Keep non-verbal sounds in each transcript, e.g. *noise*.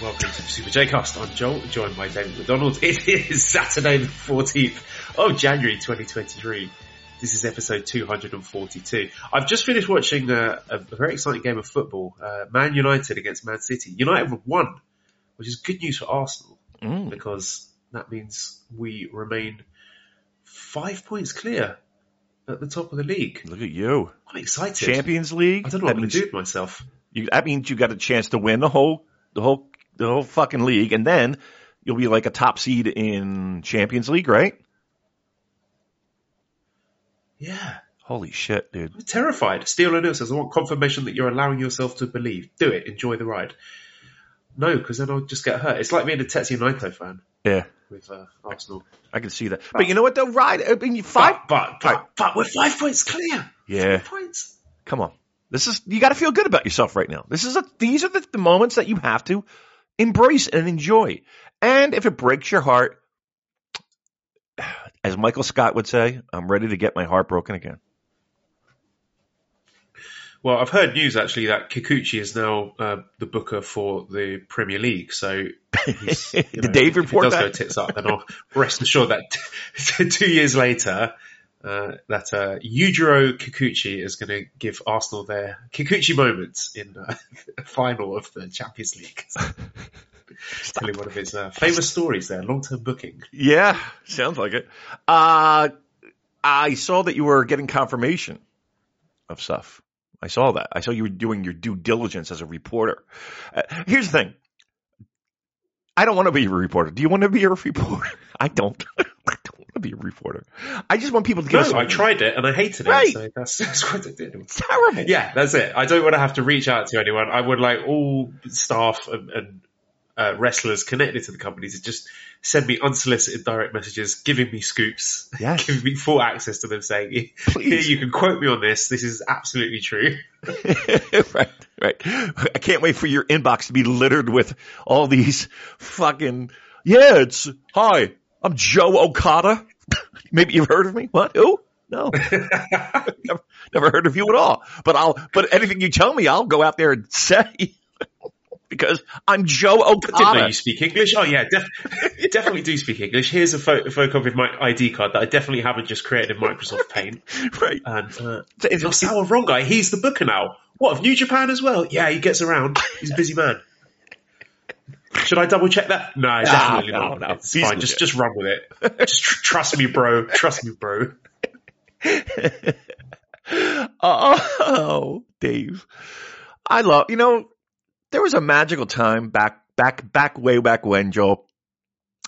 Welcome to Super J-Cast. I'm Joel, joined by David McDonald. *laughs* It is Saturday the 14th of January 2023. This is episode 242. I've just finished watching a, a very exciting game of football. Uh, Man United against Man City. United have won, which is good news for Arsenal Mm. because that means we remain five points clear at the top of the league. Look at you. I'm excited. Champions League. I don't know what that I'm going to do with myself. you, that means you got a chance to win the whole, the whole, the whole fucking league, and then you'll be like a top seed in Champions League, right? Yeah. Holy shit, dude. I'm terrified. Steel O'Neill says, I want confirmation that you're allowing yourself to believe. Do it. Enjoy the ride. No, because then I'll just get hurt. It's like being a Tetsuya Naito fan Yeah, with uh, Arsenal. I can see that. But you know what? though? right. I mean, you five. But, but, but, but we're five points clear. Yeah. Five points. Come on. This is you got to feel good about yourself right now. This is a, these are the, the moments that you have to embrace and enjoy. And if it breaks your heart, as Michael Scott would say, I'm ready to get my heart broken again. Well, I've heard news actually that Kikuchi is now uh, the booker for the Premier League. So he's, *laughs* you Did Dave if report it does that? go tits up, then I'll rest assured that t- *laughs* two years later, uh, that uh, Yujiro Kikuchi is going to give Arsenal their Kikuchi moments in uh, *laughs* the final of the Champions League. *laughs* Telling one of his uh, famous stories there, long-term booking. Yeah, sounds like it. Uh, I saw that you were getting confirmation of stuff. I saw that. I saw you were doing your due diligence as a reporter. Uh, here's the thing. I don't want to be a reporter. Do you want to be a reporter? *laughs* I don't. I don't want to be a reporter. I just want people to give No, us. I tried it and I hated it. Right. So that's, that's what I did. It's terrible. Yeah, that's it. I don't want to have to reach out to anyone. I would like all staff and, and uh, wrestlers connected to the company to just send me unsolicited direct messages, giving me scoops, *laughs* Yes. giving me full access to them, saying, "Here, Please. you can quote me on this. This is absolutely true." *laughs* *laughs* right, right. I can't wait for your inbox to be littered with all these fucking. Yeah, it's hi. I'm Joe Okada. *laughs* Maybe you've heard of me. What? Who? No, *laughs* never, never heard of you at all. But I'll. But anything you tell me, I'll go out there and say *laughs* because I'm Joe I didn't know you speak English. Oh yeah, def- definitely do speak English. Here's a photo, photocopy of my ID card that I definitely haven't just created in Microsoft Paint. Right. And uh, It's- it's Sawa wrong guy. He's the booker now. What of New Japan as well? Yeah, he gets around. He's a busy man. Should I double check that? No, ah, definitely no, not. no. It's He's fine. Just just run with it. *laughs* Just tr- trust me, bro. Trust me, bro. *laughs* Oh, Dave. I love, you know, there was a magical time back, back, back, way back when, Joe,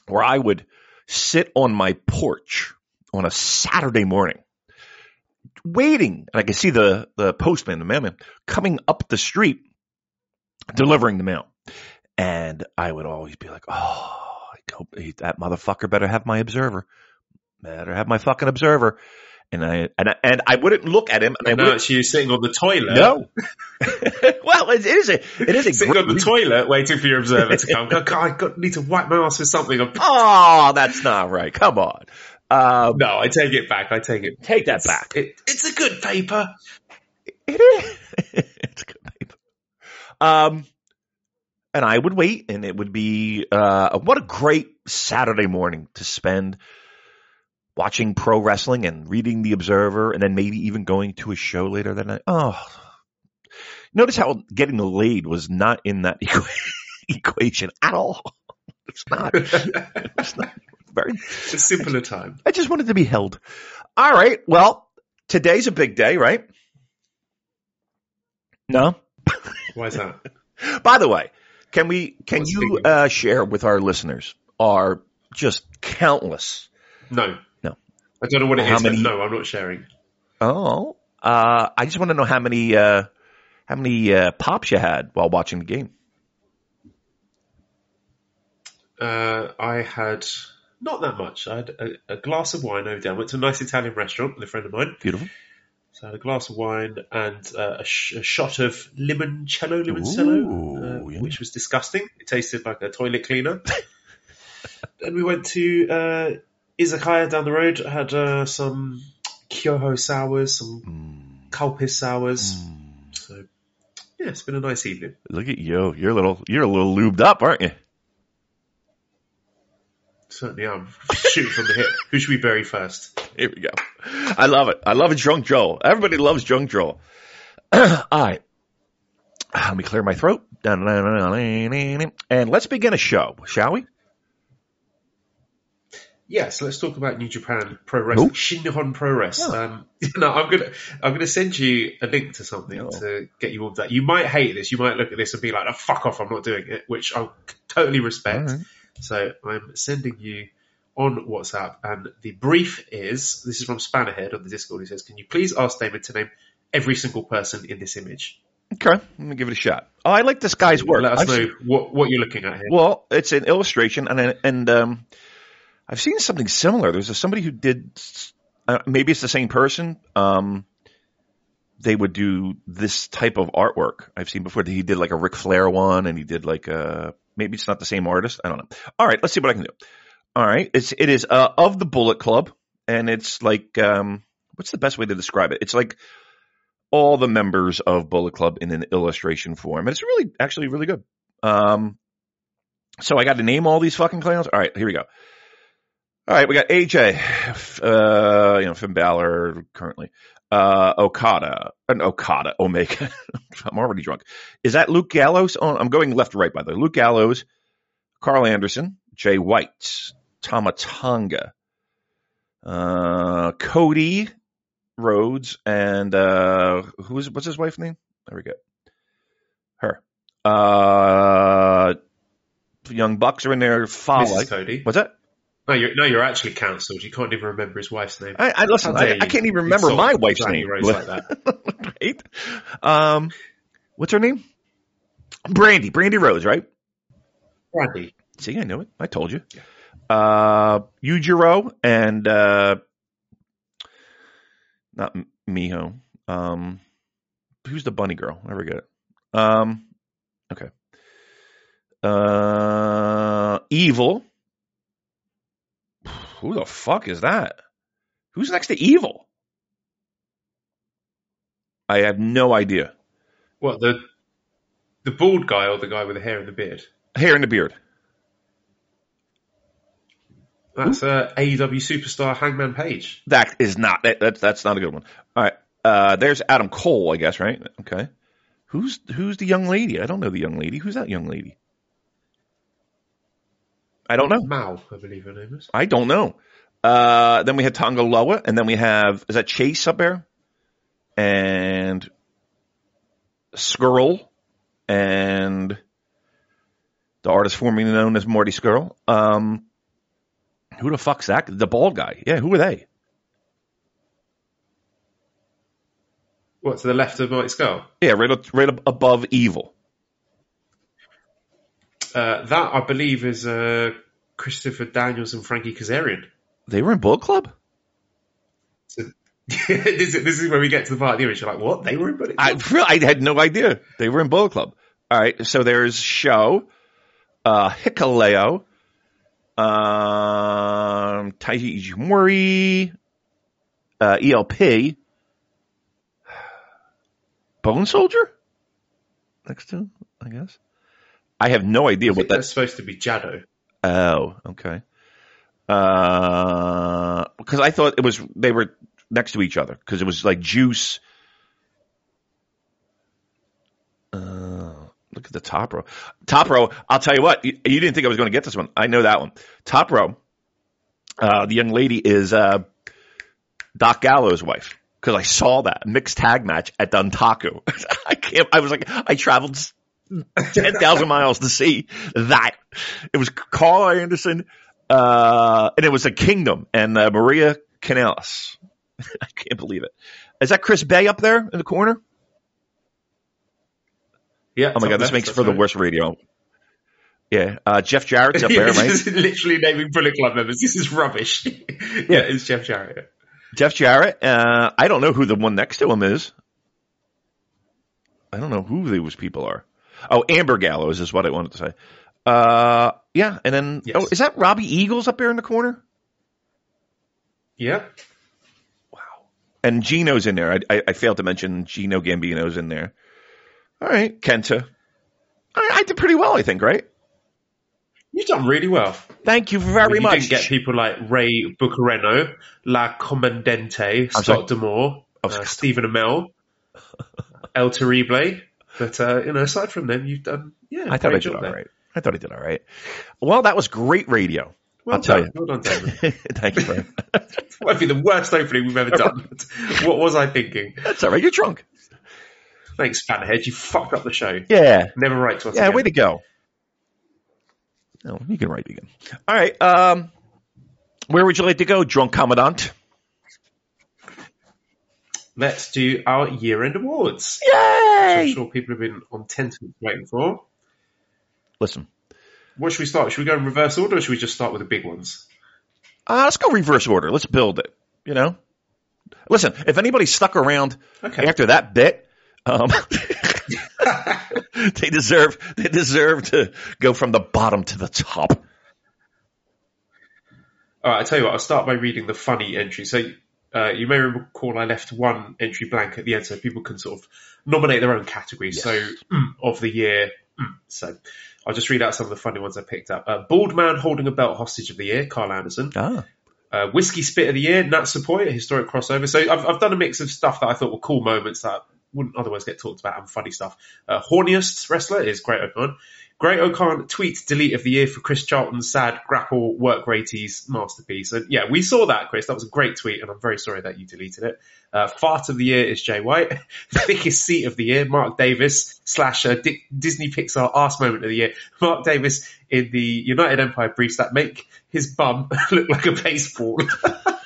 where I would sit on my porch on a Saturday morning, waiting, and I could see the, the postman, the mailman, coming up the street, delivering the mail. And I would always be like, oh, I that motherfucker better have my observer. Better have my fucking observer. and I and I, and I wouldn't look at him. And I now wouldn't, it's you sitting on the toilet. no. *laughs* well, it, is a it is a Sitting on the read. toilet waiting for your observer to come. *laughs* Go, God, I got, need to wipe my ass with something. *laughs* I'm- Oh, that's not right. Come on. Um, No, I take it back. I take it. Take that It's- back. It, it's a good paper. It is. it's a good paper. Um, and I would wait, and it would be uh, what a great Saturday morning to spend watching pro wrestling and reading the Observer, and then maybe even going to a show later that night. Oh, notice how getting laid was not in that *laughs* equa- equation at all. It's not. It's not very. *laughs* It's a simpler time. I just wanted to be held. All right. Well, today's a big day, right? No. Why is that? *laughs* By the way, can we can you uh, share with our listeners our just countless? No. No. I don't know what it is. How but many- no, I'm not sharing. Oh, uh, I just want to know how many uh, how many uh, pops you had while watching the game. Uh, I had not that much. I had a, a glass of wine over there. I went to a nice Italian restaurant with a friend of mine. Beautiful. So I had a glass of wine and uh, a, sh- a shot of limoncello, limoncello, Ooh, uh, yeah. which was disgusting. It tasted like a toilet cleaner. *laughs* then we went to uh, izakaya down the road. I had uh, some Kyoho sours, some Mm, Calpis sours. mm. So yeah, it's been a nice evening. Look at you. You're a little you're a little lubed up, aren't you? Certainly am. Shooting from the hip. Who should we bury first? Here we go. I love it. I love a drunk Joe. Everybody loves drunk *clears throat* Joe. All right. Let me clear my throat. And let's begin a show, shall we? Yes, let's talk about New Japan Pro Wrestling, Ooh. Shinhon Pro Wrestling. Oh. Um, *laughs* no, I'm gonna I'm gonna send you a link to something No. to get you on that. You might hate this. You might look at this and be like, oh, "Fuck off! I'm not doing it," which I totally respect. All right. So I'm sending you on WhatsApp, and the brief is this is from Spannerhead on the Discord. He says, "Can you please ask David to name every single person in this image? Okay. Let me give it a shot. Oh, I like this guy's work. Let us I've know seen- what what you're looking at here." well, it's an illustration, and and um, I've seen something similar. There's a, somebody who did. Uh, maybe it's the same person. Um, they would do this type of artwork. I've seen before. He did like a Ric Flair one, and he did like a. Maybe it's not the same artist. I don't know. All right, let's see what I can do. All right, it's it is uh, of the Bullet Club, and it's like um, what's the best way to describe it? It's like all the members of Bullet Club in an illustration form. And it's really, actually, really good. Um, so I got to name all these fucking clowns. All right, here we go. All right, we got AJ, uh, you know, Finn Balor currently, uh, Okada, and Okada, Omega. *laughs* I'm already drunk. Is that Luke Gallows? Oh, I'm going left to right, by the way. Luke Gallows, Karl Anderson, Jay White, Tama Tonga, uh, Cody Rhodes, and uh, who's what's his wife's name? There we go. Her. Uh, young Bucks are in there. Mrs. Cody. What's that? No, you're no, you're actually cancelled. You can't even remember his wife's name. I, I listen. I, I can't even remember my wife's name. Like that. *laughs* right? Um, what's her name? Brandi. Brandi Rhodes, right? Brandi. See, I knew it. I told you. Uh, Yujiro and uh, not Miho. Um, who's the bunny girl? I forget it. Um, okay. Uh, Evil. Who the fuck is that? Who's next to Evil? I have no idea. What the the bald guy or the guy with the hair and the beard? Hair and the beard. That's uh, AEW superstar Hangman Page. That is not that, that's that's not a good one. All right. Uh, there's Adam Cole, I guess, right? Okay. Who's who's the young lady? I don't know the young lady. Who's that young lady? I don't know. Mao, I believe her name is. I don't know. Uh, then we had Tonga Loa, and then we have is that Chase up there, and Scurll, and the artist formerly known as Marty Scurll. Um, who the fuck's that? The bald guy. Yeah, who are they? What to the left of Marty Scurll? Yeah, right, up, right up above evil. Uh, that I believe is uh, Christopher Daniels and Frankie Kazarian. They were in Bullet Club. So, *laughs* this, is, this is where we get to the part of the image. You're like, what? They were in Bullet Club? I, I had no idea they were in Bullet Club. All right, so there's Show, uh, Hikuleo, um, Taiji uh, ELP, Bone Soldier next to him, I guess. I have no idea I what that's supposed to be Jado. Oh, okay. Uh, because I thought it was they were next to each other because it was like Juice. Look at the top row. Top row. I'll tell you what. You, you didn't think I was going to get this one. I know that one. Top row. Uh, the young lady is uh, Doc Gallows' wife because I saw that mixed tag match at Dontaku. *laughs* I can't. I was like, I traveled ten thousand miles to see that. It was Karl Anderson, uh, and it was a Kingdom and uh, Maria Kanellis. *laughs* I can't believe it. Is that Chris Bey up there in the corner? Yeah. Oh my god, this makes for the worst radio. Yeah, uh, Jeff Jarrett's up Yeah, *laughs* there, is literally naming Bullet Club members. This is rubbish. *laughs* yeah, it's Jeff Jarrett. Jeff Jarrett. Uh, I don't know who the one next to him is. I don't know who those people are. Oh, Amber Gallows is what I wanted to say. Uh, yeah, and then Yes. oh, is that Robbie Eagles up there in the corner? Yeah. Wow. And Gino's in there. I, I, I failed to mention Gino Gambino's in there. All right, Kenta. I, I did pretty well, I think. Right? You've done really well. Thank you I very mean, you much. didn't get people like Rey Bucanero, La Comandante, sorry. Scott D'Amore, uh, Stephen Amell, El Terrible. But, uh, you know, aside from them, you've done, yeah, I thought I did all there. right. I thought I did all right. Well, that was great radio. Well I'll tell you. Well done, Damon. *laughs* Thank you, Brian. *laughs* Might be the worst opening we've ever done. *laughs* what was I thinking? That's all right. You're drunk. Thanks, Fanhead. You fucked up the show. Yeah. Never write to us Yeah, again. way to go. No, you can write again. All right. Um, where would you like to go, drunk commandant? Let's do our year-end awards. which I'm sure people have been on tenterhooks waiting for. Listen, What should we start? Should we go in reverse order or should we just start with the big ones? uh, let's go reverse order. Let's build it. You know, listen. If anybody stuck around Okay. after that bit, um, *laughs* they deserve they deserve to go from the bottom to the top. All right, I tell you what. I'll start by reading the funny entry. So uh, you may recall I left one entry blank at the end, so people can sort of nominate their own category. So *clears throat* mm, of the year. mm. So I'll just read out some of the funny ones I picked up. Uh, Bald man holding a belt hostage of the year, Karl Anderson. Ah, Uh, Whiskey Spit of the Year, Nat Support, a historic crossover. So I've, I've done a mix of stuff that I thought were cool moments that wouldn't otherwise get talked about and funny stuff. Uh, Horniest Wrestler is Great O'Khan. Great O'Khan tweet delete of the year for Chris Charlton's sad grapple work raties masterpiece. And yeah, we saw that, Chris. That was a great tweet, and I'm very sorry that you deleted it. Uh, Fart of the Year is Jay White. *laughs* Thickest Seat of the Year, Mark Davis slash uh, Di- Disney Pixar Arse Moment of the Year. Mark Davis in the United Empire briefs that make his bum *laughs* look like a baseball. *laughs*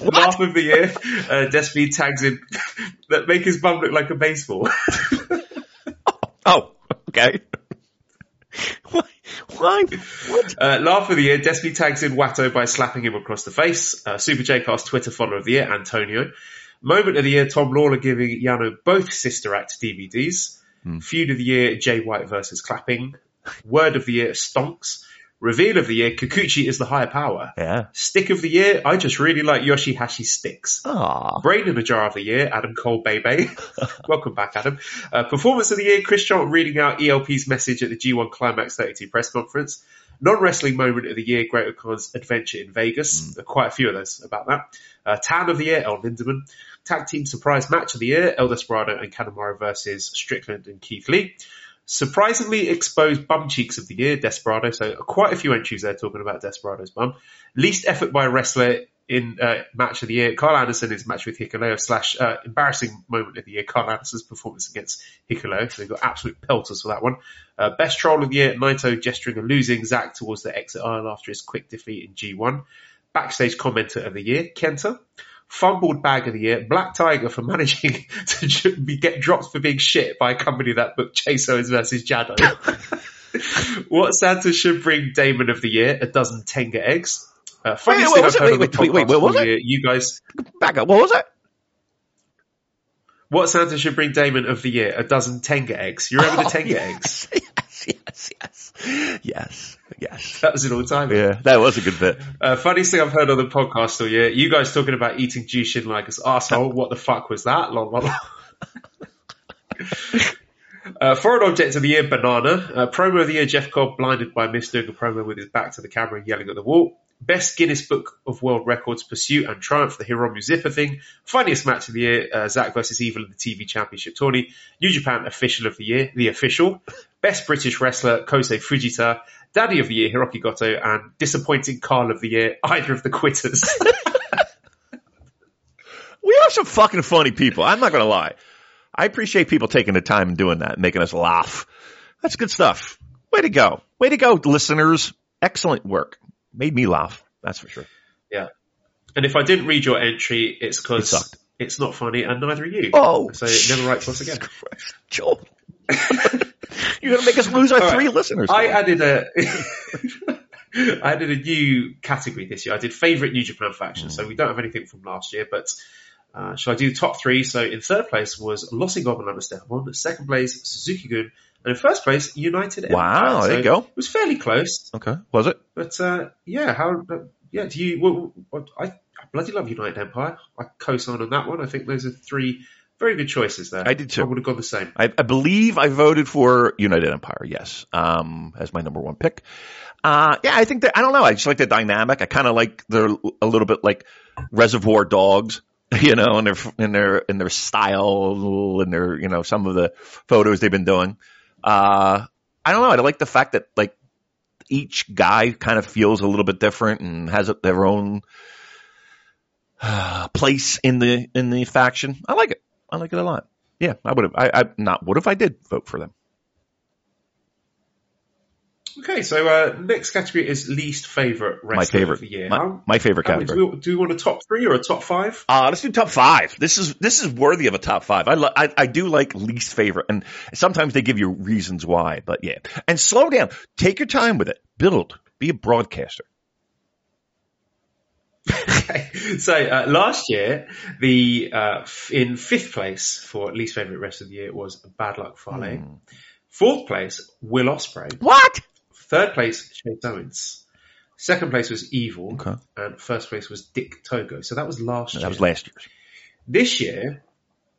Laugh of the year, uh, Despy tags in *laughs* that make his bum look like a baseball. *laughs* oh, okay. *laughs* why? Why? What? Uh, laugh of the year, Despy tags in Watto by slapping him across the face. Uh, Super J Cast Twitter follower of the year, Antonio. Moment of the year, Tom Lawlor giving Yano both Sister Act DVDs. Feud of the year, Jay White versus Clapping. Word of the year, Stonks. Reveal of the year, Kikuchi is the higher power. Yeah. Stick of the year, I just really like Yoshihashi sticks. Aw. Brain in a jar of the year, Adam Cole Bebe. *laughs* Welcome back, Adam. Uh, performance of the year, Chris Charlton reading out ELP's message at the G1 Climax 32 press conference. Non-wrestling moment of the year, Great O'Khan's adventure in Vegas. There are quite a few of those about that. Uh, Tan of the year, El Lindaman. Tag team surprise match of the year, El Desperado and Kanemaru versus Strickland and Keith Lee. Surprisingly exposed bum cheeks of the year, Desperado. So quite a few entries there talking about Desperado's bum. Least effort by a wrestler in uh, match of the year. Karl Anderson is match with Hikuleo slash uh, embarrassing moment of the year. Karl Anderson's performance against Hikuleo. So they got absolute pelters for that one. Uh, best troll of the year. Naito gesturing and losing Zack towards the exit aisle after his quick defeat in G1. Backstage commenter of the year. Kenta. Fumbled bag of the year, Black Tiger for managing *laughs* to get dropped for being shit by a company that booked Chase Owens versus Jado. *laughs* what Santa should bring Damon of the year, a dozen Tenga eggs. Uh, funniest Wait, thing I've heard on Wait, the wait, wait, what was it? year, You guys, Back up. What was it? what Santa should bring Damon of the year? A dozen Tenga eggs. You remember the Oh, Tenga yes, eggs? *laughs* yes, yes, yes, yes, yes. That was an all time. Yeah, that was a good bit. Uh, funniest thing I've heard on the podcast all year. You guys talking about eating Jushin like an asshole. What the fuck was that? Lol, lol, lol. *laughs* Uh, foreign object of the year, banana. Uh, promo of the year, Jeff Cobb blinded by Miss doing a promo with his back to the camera and yelling at the wall. Best Guinness Book of World Records pursuit and triumph, the Hiromu Zipper thing. Funniest match of the year, uh, Zack versus Evil in the TV Championship tourney. New Japan official of the year, the official. Best British wrestler, Kosei Fujita. Daddy of the year, Hiroki Goto. And disappointing Carl of the year, either of the quitters. *laughs* We are some fucking funny people. I'm not going to lie. I appreciate people taking the time and doing that, making us laugh. That's good stuff. Way to go. Way to go, listeners. Excellent work. Made me laugh. That's for sure. Yeah. And if I didn't read your entry, it's because sucked. it's not funny and neither are you. Oh. So never write to us again. Joel. *laughs* You're going to make us lose our All three right. listeners. I added a *laughs* I added a new category this year. I did favourite New Japan faction, Mm. so we don't have anything from last year, but uh, shall I do top three? So in third place was Los Ingobernables de Japón, second place Suzuki Gun, and in first place United Wow, Empire. there you go. It was fairly close, okay. Was it? but uh, yeah, how? Yeah, do you? What, I, I bloody love United Empire. I co-sign on that one. I think those are three very good choices there. I did too. I would have gone the same. I, I believe I voted for United Empire, yes, um, as my number one pick. Uh, yeah, I think that, I don't know. I just like the dynamic. I kind of like they're a little bit like Reservoir Dogs, *laughs* you know, in their, in their, in their style and their, you know, some of the photos they've been doing. Uh, I don't know. I like the fact that like each guy kind of feels a little bit different and has their own uh, place in the, in the faction. I like it. I like it a lot. Yeah, I would have. I, I not would if I did vote for them. Okay, so uh, next category is least favourite wrestler My favorite. of the year. My, my favorite how category. do, we, do we want a top three or a top five? Uh, let's do top five. This is this is worthy of a top five. I, lo- I I do like least favorite, and sometimes they give you reasons why. But yeah, and slow down. Take your time with it. Build. Be a broadcaster. Okay. So uh, last year, the uh, f- in fifth place for least favourite wrestler of the year was Bad Luck Fale. Hmm. Fourth place, Will Ospreay. What? Third place, Chase Owens. Second place was Evil, Okay. and first place was Dick Togo. So that was last year. That was last year's. This year,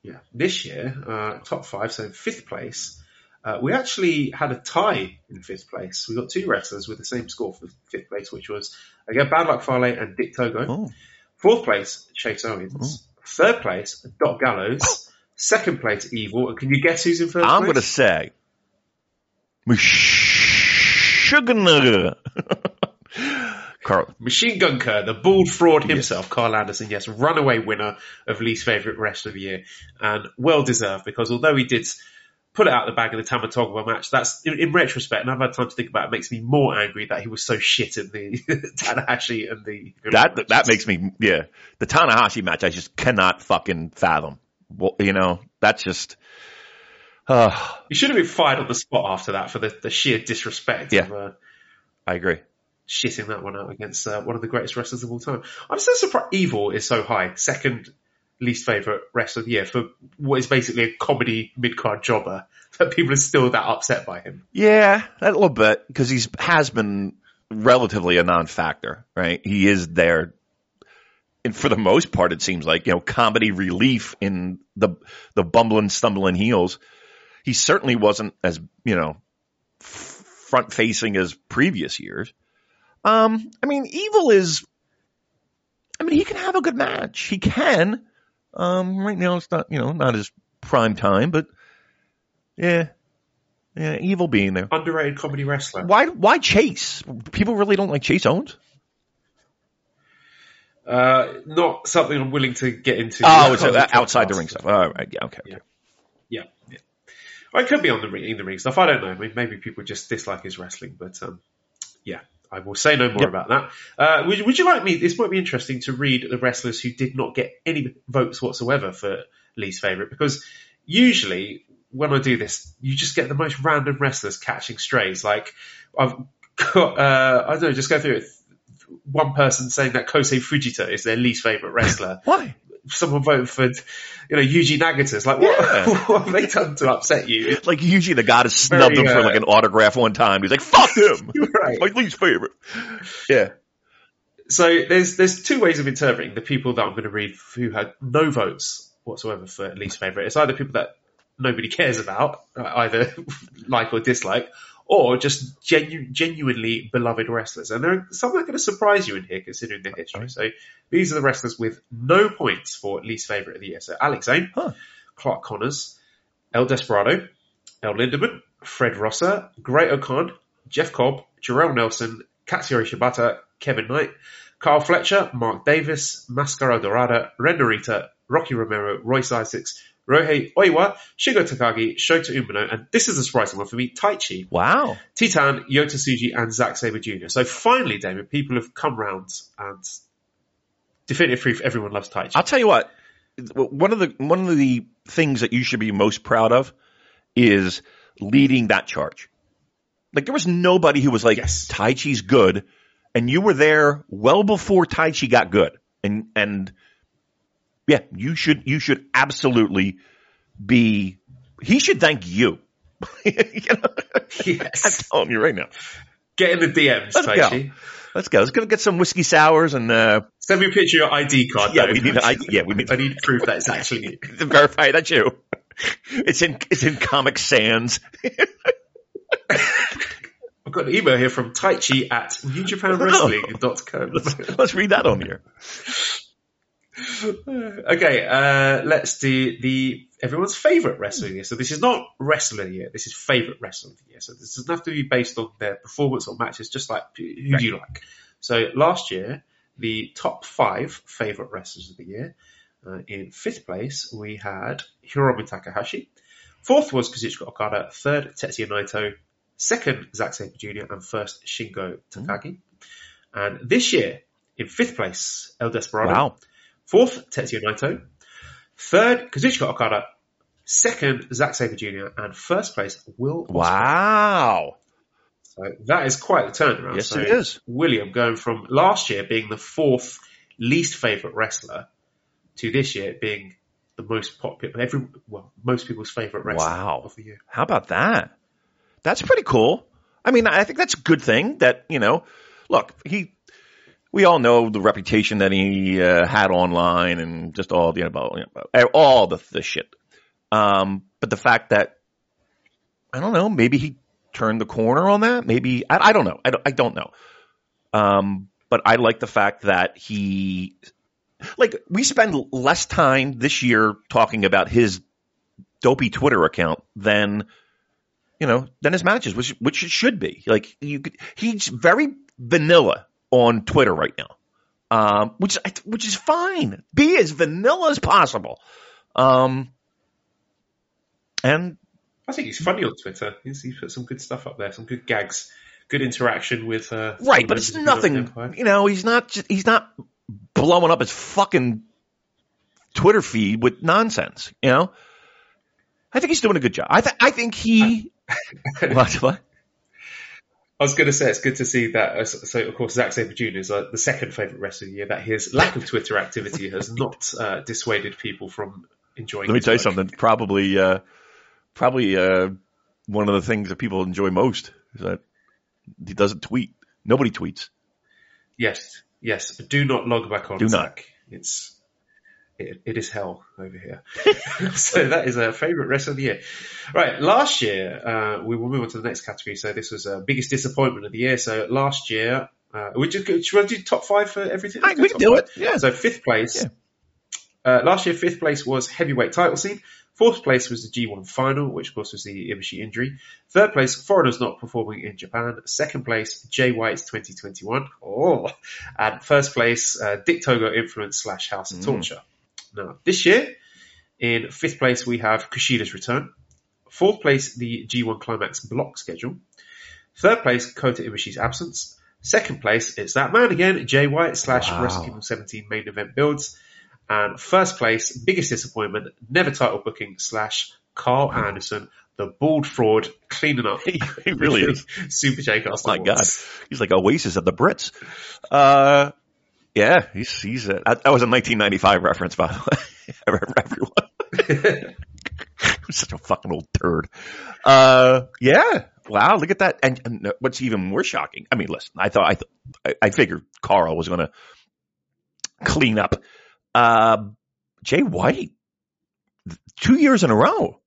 yeah, this year, uh, top five, so fifth place, uh, we actually had a tie in fifth place. We got two wrestlers with the same score for fifth place, which was, again, Bad Luck Fale and Dick Togo. Oh. Fourth place, Chase Owens. Third place, Doc Gallows. Second place, Evil. And can you guess who's in 1st I'm place? going to say, Sugar. Karl. Machine Gun Kerr, the bald fraud himself, Karl Anderson, yes, runaway winner of least favourite wrestler of the year, and well deserved because although he did put it out the bag in the Tama Tonga match, that's in, in retrospect, and I've had time to think about it, makes me more angry that he was so shit in the *laughs* Tanahashi and the That that makes me yeah. The Tanahashi match I just cannot fucking fathom. Well, you know, that's just uh, he should have been fired on the spot after that for the, the sheer disrespect Yeah. of uh, I agree. shitting that one out against uh, one of the greatest wrestlers of all time. I'm so surprised Evil is so high, second least favourite wrestler of the year for what is basically a comedy mid card jobber. *laughs* That people are still that upset by him. Yeah, a little bit because he's has been relatively a non-factor, right? He is there, and for the most part, it seems like you know comedy relief in the the bumbling, stumbling heels. He certainly wasn't as you know front facing as previous years. Um, I mean, Evil is. I mean, he can have a good match. He can. Um, right now, it's not you know not his prime time, but yeah, yeah, Evil being there. Underrated comedy wrestler. Why? Why Chase? People really don't like Chase Owens. Uh, not something I'm willing to get into. Oh, it's outside the ring stuff. All right, yeah, okay. okay. Or it could be on the ring, in the ring stuff. I don't know. I mean, maybe people just dislike his wrestling, but um, yeah, I will say no more Yep. about that. Uh, would, would you like me? This might be interesting to read the wrestlers who did not get any votes whatsoever for least favorite, because usually when I do this, you just get the most random wrestlers catching strays. Like I've got, uh, I don't know, just go through it. one person saying that Kosei Fujita is their least favorite wrestler. Why? Someone voted for, you know, Yuji Nagata. It's like, what, Yeah. *laughs* what have they done to upset you? Like usually the guy has snubbed Very, him for uh, like an autograph one time. He's like, "Fuck *laughs* him." Right. My least favorite. Yeah. So there's there's two ways of interpreting the people that I'm going to read who had no votes whatsoever for least favorite. It's either people that nobody cares about, uh, either *laughs* like or dislike, or just genu- genuinely beloved wrestlers. And there are some that are going to surprise you in here, considering their history. So these are the wrestlers with no points for least favorite of the year. So Alex Zayne, Huh. Clark Connors, El Desperado, El Lindaman, Fred Rosser, Great O'Khan, Jeff Cobb, Jorel Nelson, Katsuyori Shibata, Kevin Knight, Carl Fletcher, Mark Davis, Mascara Dorada, Ren Narita, Rocky Romero, Royce Isaacs, Ryohei Oiwa, Shingo Takagi, Shota Umino, and this is a surprising one for me, Taichi, Wow. Titan, Yota Tsuji, and Zack Sabre Jr. So finally, David, people have come round and definitive proof everyone loves Taichi. I'll tell you what. One of the one of the things that you should be most proud of is leading that charge. Like there was nobody who was like Yes. Taichi's good, and you were there well before Taichi got good. And and yeah, you should you should absolutely be. He should thank you. *laughs* You know? I'm telling you right now. Get in the DMs, Let's go. Let's go. Let's go get some whiskey sours and uh, Send me a picture of your ID card. yeah, though. we need. I, yeah, we need I need proof that it's actually you. *laughs* to verify that's you. It's in it's in Comic Sans. *laughs* I've got an email here from Taichi at NewJapanWrestling.com. Let's, let's read that on here. *laughs* okay, uh, let's do the everyone's favorite wrestling year. So this is not wrestling year. This is favorite wrestling year. So this doesn't have to be based on their performance or matches. Just like who do you like? So last year, the top five favorite wrestlers of the year. Uh, in fifth place, we had Hiromu Takahashi. Fourth was Kazuchika Okada. Third, Tetsuya Naito. Second, Zack Sabre Jr. And first, Shingo Takagi. And this year, in fifth place, El Desperado. Wow. Fourth, Tetsuya Naito. Third, Kazuchika Okada. Second, Zack Sabre Jr. And first place, Will Ospreay. Wow. So that is quite the turnaround. Yes, so it is. William going from last year being the fourth least favourite wrestler to this year being the most popular, every well, most people's favourite wrestler Wow. of the year. How about that? That's pretty cool. I mean, I think that's a good thing that, you know, look, he, we all know the reputation that he uh, had online and just all, you know, you know all the, the shit. Um, but the fact that, I don't know, maybe he turned the corner on that. Maybe, I, I don't know. I don't, I don't know. Um, but I like the fact that he, like, we spend less time this year talking about his dopey Twitter account than you know than his matches, which which it should be. Like you, could, he's very vanilla on Twitter right now, um, which which is fine. Be as vanilla as possible. Um, and I think he's funny on Twitter. He's, he's put some good stuff up there, some good gags, good interaction with. Uh, right, but it's members of the nothing. You know, he's not just, he's not blowing up his fucking Twitter feed with nonsense. You know, I think he's doing a good job. I th- I think he. *laughs* what what? I was going to say it's good to see that. uh, So, of course, Zack Sabre Jr. is uh, the second favourite wrestler of the year. That his lack of Twitter activity has *laughs* not uh, dissuaded people from enjoying. Let me tell you something. Probably, uh, probably uh, one of the things that people enjoy most is that he doesn't tweet. Nobody tweets. Yes, yes. Do not log back on. Do not. It's it, it is hell over here. *laughs* so that is a favourite wrestler of the year. Right, last year uh, we will move on to the next category. So this was uh, biggest disappointment of the year. So last year, uh, we just should we do top five for everything? We can do five. it, yeah. So fifth place. Yeah. Uh, last year, fifth place was heavyweight title scene. Fourth place was the G1 final, which of course was the Ibushi injury. Third place, foreigners not performing in Japan. Second place, Jay White's 2021. Oh, and first place, uh, Dick Togo influence slash House of Mm. Torture. Now, this year, in fifth place, we have Kushida's return. Fourth place, the G1 Climax block schedule. Third place, Kota Ibushi's absence. Second place, it's that man again, Jay White slash Wow. Wrestle Kingdom 17 main event builds. And first place, biggest disappointment, never title booking slash Karl Anderson the bald fraud cleaning up. *laughs* He, really is. Super J Cast. My God, he's like Oasis of the Brits. Uh, yeah, he's he's a, that was a 1995 reference, by the way. *laughs* Everyone, *laughs* I'm such a fucking old turd. Uh, yeah, wow, look at that. And, and what's even more shocking? I mean, listen, I thought I th- I figured Karl was going to clean up. Uh, Jay White, two years in a row.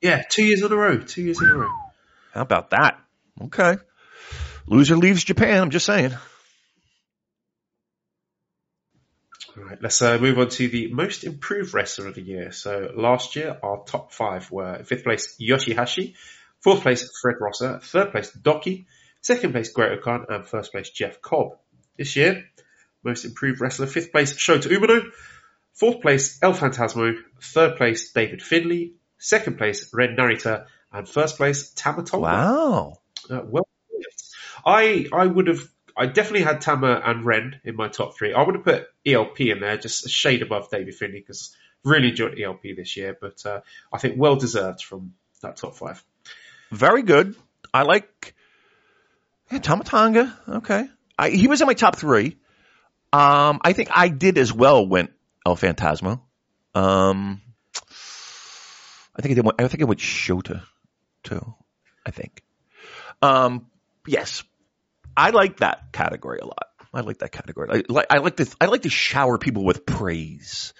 Yeah, two years in a row. Two years in a row. How about that? Okay. Loser leaves Japan. I'm just saying. All right, let's uh, move on to the most improved wrestler of the year. So last year, our top five were fifth place Yoshihashi, fourth place Fred Rosser, third place Douki, second place Great-O-Khan, and first place Jeff Cobb. This year, most improved wrestler, fifth place Shota Umino, fourth place El Phantasmo, third place David Finlay, second place Ren Narita, and first place Tama Tonga. Wow. Uh, well, I I would have I definitely had Tama and Ren in my top three. I would have put ELP in there, just a shade above David Finlay, because really enjoyed ELP this year. But uh, I think well deserved from that top five. Very good. I like yeah, Tama Tonga. Okay, I, he was in my top three. Um, I think I did as well. Went El Phantasmo. Um, I think I did. I think I went Shota too. I think. Um, yes, I like that category a lot. I like that category. I like. I like to. I like to shower people with praise.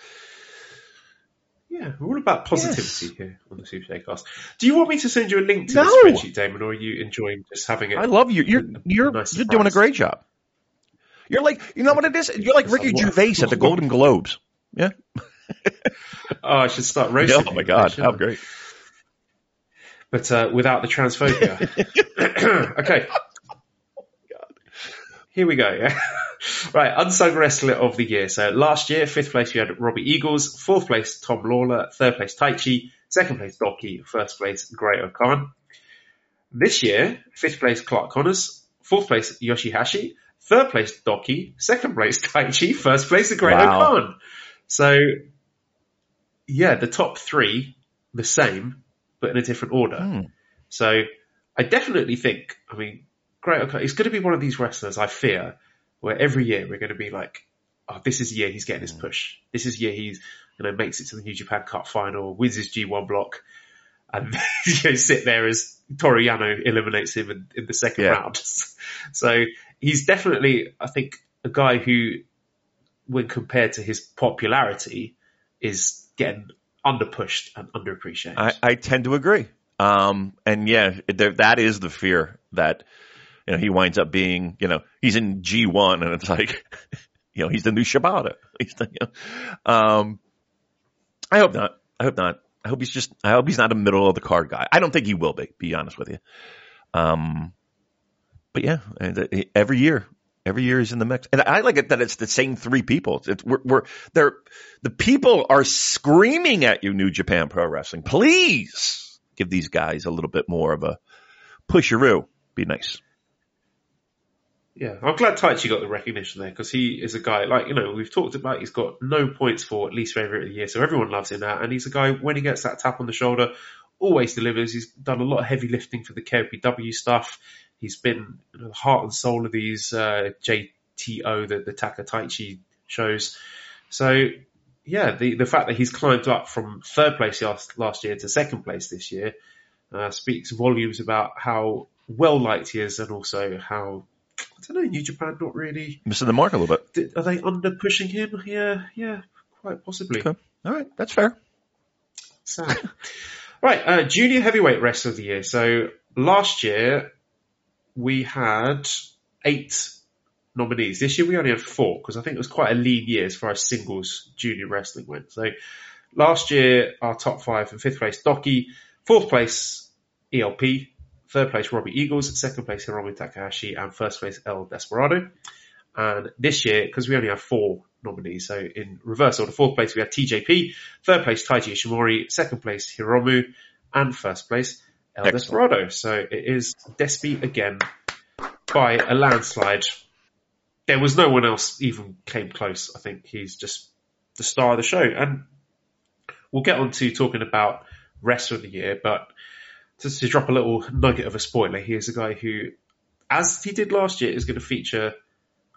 Yeah, we're all about positivity yes. here on the Super Cast. Do you want me to send you a link to no. the spreadsheet, Damon, or are you enjoying just having it? I love you. You're you're nice you're doing a great job. You're like you know what it is. You're like Ricky Gervais at the Golden Globes. Yeah. *laughs* oh, I should start roasting. *laughs* Oh my god, how great! But uh, without the transphobia. *laughs* *clears throat* okay. Here we go. Yeah. *laughs* right, unsung wrestler of the year. So last year, fifth place we had Robbie Eagles, fourth place Tom Lawlor, third place Taichi, second place Douki, first place Great-O-Khan. This year, fifth place Clark Connors, fourth place Yoshihashi, third place Douki, second place *laughs* Taichi, first place the Great wow. Khan. So yeah, the top three the same, but in a different order. Hmm. So I definitely think, I mean, Great okay, it's going to be one of these wrestlers, I fear, where every year we're going to be like, oh, this is the year he's getting his push. This is the year he's, you know, makes it to the New Japan Cup final, wins his G1 block, and *laughs* you know, sit there as Toru Yano eliminates him in, in the second Yeah. round. *laughs* so he's definitely, I think, a guy who, when compared to his popularity, is getting underpushed and underappreciated. I, I tend to agree. Um, and yeah, there, that is the fear that, you know, he winds up being, you know, he's in G1 and it's like, *laughs* you know, he's the new Shibata. *laughs* He's the, you know, um, I hope not. I hope not. I hope he's just, I hope he's not a middle of the card guy. I don't think he will be, be honest with you. Um, but yeah, uh, every year, every year he's in the mix. And I like it that it's the same three people. It's, we're, we're, they're, the people are screaming at you, New Japan Pro Wrestling. Please give these guys a little bit more of a pusheroo. Be nice. Yeah, I'm glad Taichi got the recognition there because he is a guy like you know we've talked about. He's got no points for at least favorite of the year, so everyone loves him now. And he's a guy when he gets that tap on the shoulder, always delivers. He's done a lot of heavy lifting for the KOPW stuff. He's been you know, the heart and soul of these uh, JTO, the, the Taka Taichi shows. So yeah, the the fact that he's climbed up from third place last last year to second place this year uh, speaks volumes about how well liked he is, and also how don't know, New Japan not really Missing the mark a little bit. are they under pushing him? Yeah, yeah, quite possibly. Okay. All right. That's fair. Sad. right, uh, junior heavyweight wrestler of the year. So last year we had eight nominees. This year we only had four because I think it was quite a lean year as far as singles junior wrestling went. So last year our top five in fifth place Douki, fourth place ELP, third place Robbie Eagles, second place Hiromu Takahashi, and first place El Desperado. And this year, because we only have four nominees, so in reverse order, fourth place we had TJP, third place Taiji Ishimori, second place Hiromu, and first place El Excellent. Desperado. So it is Despi again by a landslide. There was no one else even came close. I think he's just the star of the show. And we'll get on to talking about rest of the year, but just to drop a little nugget of a spoiler, he is a guy who, as he did last year, is going to feature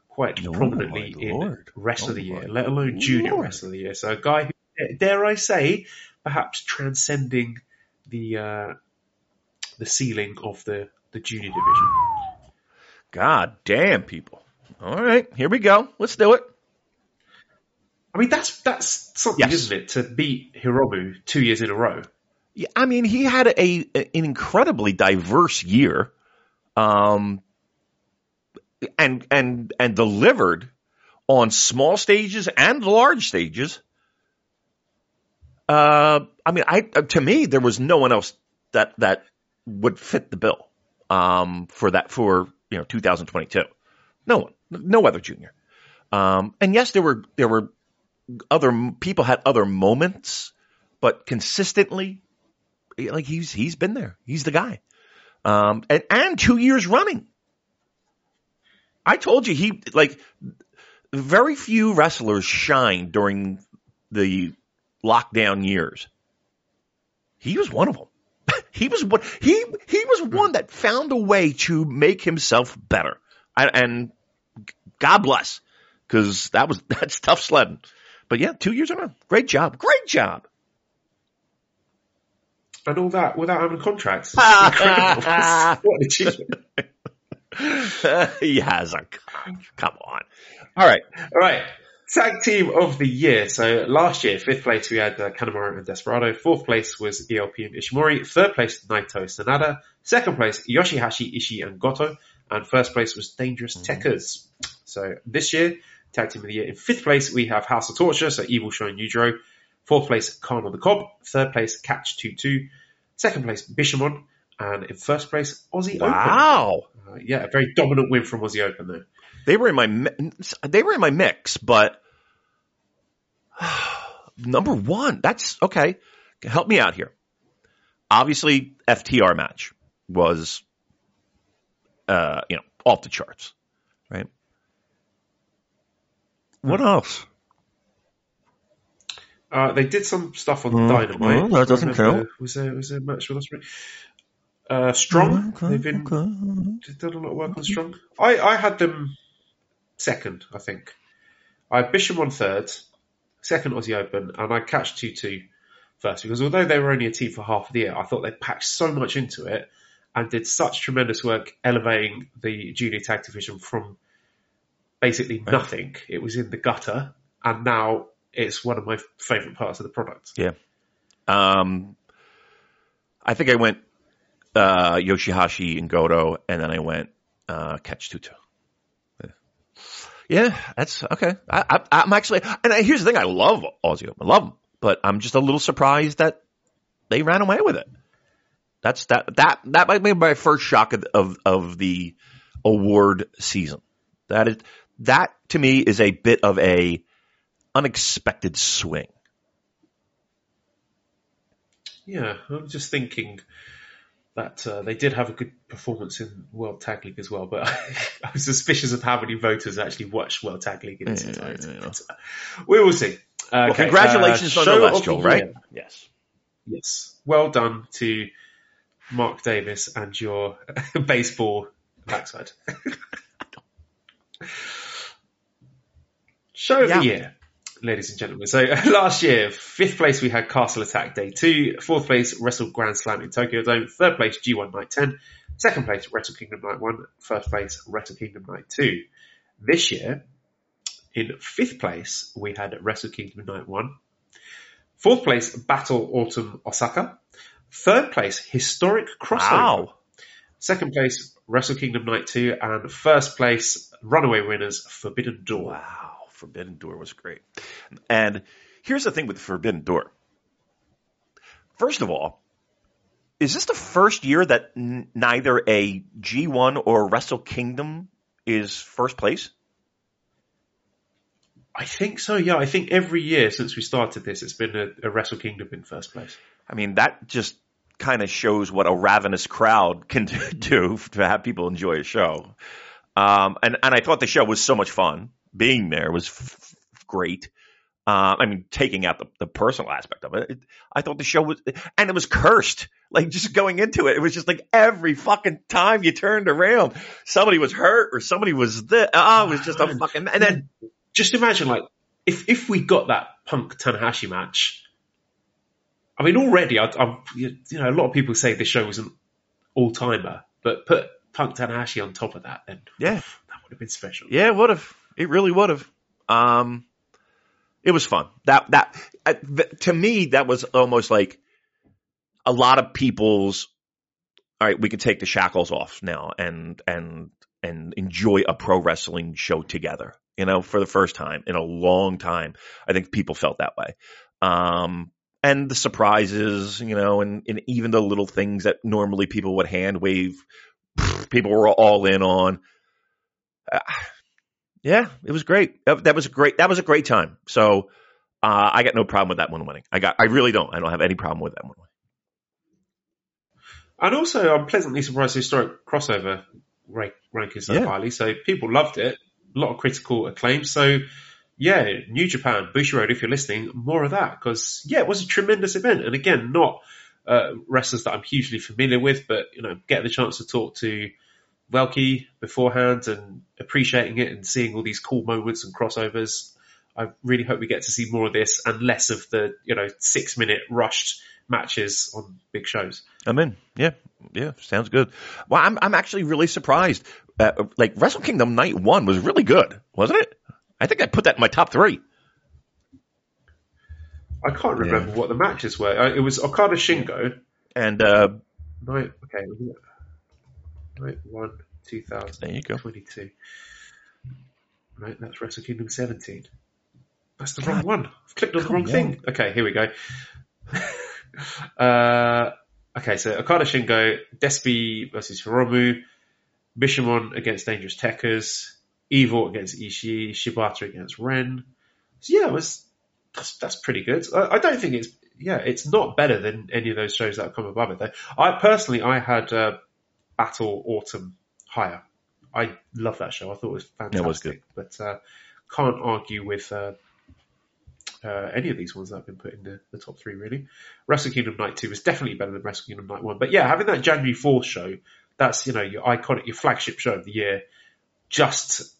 quite Oh, prominently in. Rest Oh, of the Year, let alone Junior Lord. Rest of the Year. So a guy who, dare I say, perhaps transcending the uh, the ceiling of the the junior division. God damn, people. All right, here we go. Let's do it. I mean, that's that's something, Yes. isn't it? To beat Hiromu two years in a row. I mean, he had a an incredibly diverse year, um, and and and delivered on small stages and large stages. Uh, I mean, I to me there was no one else that that would fit the bill um, for that for you know 2022. No one, no other junior. Um, and yes, there were there were other people had other moments, but consistently like he's he's been there. He's the guy. Um, and and two years running. I told you he like very few wrestlers shine during the lockdown years. He was one of them. *laughs* he was one. He he was one that found a way to make himself better. And, and God bless, because that was *laughs* that's tough sledding. But yeah, two years in a row. Great job. Great job. And all that without *laughs* *laughs* having a contract. Incredible. what an achievement. he has a come on. All right. All right. Tag team of the year. So last year, fifth place, we had uh, Kanemaru and Desperado. Fourth place was ELP and Ishimori. Third place, Naito Sanada. Second place, Yoshihashi, Ishii and Goto. And first place was Dangerous Tekkers. So this year, tag team of the year. In fifth place, we have House of Torture. So Evil SHO and Yujiro. Fourth place, Khan on the Cob. Third place, Catch 2-2. Second place, Bishamon. And in first place, Aussie Open. Wow. Uh, yeah, a very dominant win from Aussie Open there. They were in my they were in my mix, but *sighs* number one, that's okay. Help me out here. Obviously, FTR match was, uh, you know, off the charts, right? What else? Uh, they did some stuff on Mm, Dynamite. well, that doesn't count. Was there was there a match with us? Uh, Strong. Okay, They've been okay. they've done a lot of work on Strong. I, I had them second, I think. I had Bishamon third, second Aussie Open, and I catch two two first because although they were only a team for half the year, I thought they packed so much into it and did such tremendous work elevating the junior tag division from basically nothing. It was in the gutter, and now it's one of my favourite parts of the product. Yeah. Um, I think I went uh, Yoshihashi and Goto, and then I went uh, Catch 2-2. Yeah, that's okay. I, I'm actually, and I, here's the thing: I love Aussie Open, I love them, but I'm just a little surprised that they ran away with it. That's that that that might be my first shock of of, of the award season. That is that to me is a bit of a unexpected swing. Yeah, I'm just thinking that uh, they did have a good performance in World Tag League as well, but *laughs* I, am suspicious of how many voters actually watched World Tag League in its Yeah, entirety. yeah. Uh, *laughs* we will see. Well, Okay, congratulations uh, show nonetheless, Joel, right? year. Yes. Yes. Well done to Mark Davis and your *laughs* baseball backside. Show of Yeah. the year, ladies and gentlemen. So *laughs* last year, fifth place we had Castle Attack Day 2, fourth place Wrestle Grand Slam in Tokyo Dome, third place G1 Night 10, second place Wrestle Kingdom Night 1, first place Wrestle Kingdom Night 2. This year, in fifth place, we had Wrestle Kingdom Night 1, Fourth place, Battle Autumn Osaka. Third place, Historic Crossover. Wow. Second place, Wrestle Kingdom Night 2. And first place, runaway winners, Forbidden Door. Wow. Forbidden Door was great. And here's the thing with Forbidden Door. First of all, is this the first year that n- neither a G1 or Wrestle Kingdom is first place? I think so, yeah. I think every year since we started this, it's been a, a Wrestle Kingdom in first place. I mean, that just kind of shows what a ravenous crowd can *laughs* do to have people enjoy a show. Um, and, and I thought the show was so much fun. Being there was f- f- great. Uh, I mean, taking out the, the personal aspect of it, it, I thought the show was, and it was cursed. Like just going into it, it was just like every fucking time you turned around, somebody was hurt or somebody was there. Oh, it was just a fucking, and then just imagine like if if we got that Punk Tanahashi match. I mean, already, I, I, you know, a lot of people say this show was an all timer, but put Punk Tanahashi on top of that, then yeah, that would have been special. Yeah, would have. It really would have. Um, it was fun. That that uh, th- to me that was almost like a lot of people's. All right, we can take the shackles off now and and and enjoy a pro wrestling show together. You know, for the first time in a long time, I think people felt that way. Um, and the surprises, you know, and, and even the little things that normally people would hand wave, people were all in on. Uh, yeah, it was great. That, was a great. That was a great time. So uh, I got no problem with that one winning. I got. I really don't. I don't have any problem with that one. And also, I'm pleasantly surprised the historic crossover rank, ranking so yeah. highly. So people loved it. A lot of critical acclaim. So yeah, New Japan, Bushiroad, if you're listening, more of that because yeah, it was a tremendous event. And again, not uh, wrestlers that I'm hugely familiar with, but you know, getting the chance to talk to Welky beforehand and appreciating it and seeing all these cool moments and crossovers. I really hope we get to see more of this and less of the, you know, six minute rushed matches on big shows. I'm in. Yeah. Yeah. Sounds good. Well, I'm, I'm actually really surprised. Uh, like Wrestle Kingdom night one was really good, wasn't it? I think I put that in my top three. I can't remember yeah. what the matches were. Uh, it was Okada Shingo. And, uh, night, okay. Right, 1, 2022. There you go. Right, that's Wrestle Kingdom 17. That's the wrong one. I've clicked on the wrong on. thing. Okay, here we go. *laughs* uh, okay, so Okada Shingo, Despi versus Hiromu, Bishamon against Dangerous Tekkers, Evil against Ishii, Shibata against Ren. So yeah, it was that's, that's pretty good. I, I, don't think it's yeah, it's not better than any of those shows that have come above it though. I personally I had uh, Battle Autumn higher. I love that show. I thought it was fantastic. It was good. But uh, can't argue with uh, uh, any of these ones that have been put in the, the, top three, really. Wrestle Kingdom Night 2 is definitely better than Wrestle Kingdom Night 1. But yeah, having that January 4th show, that's, you know, your iconic, your flagship show of the year, just,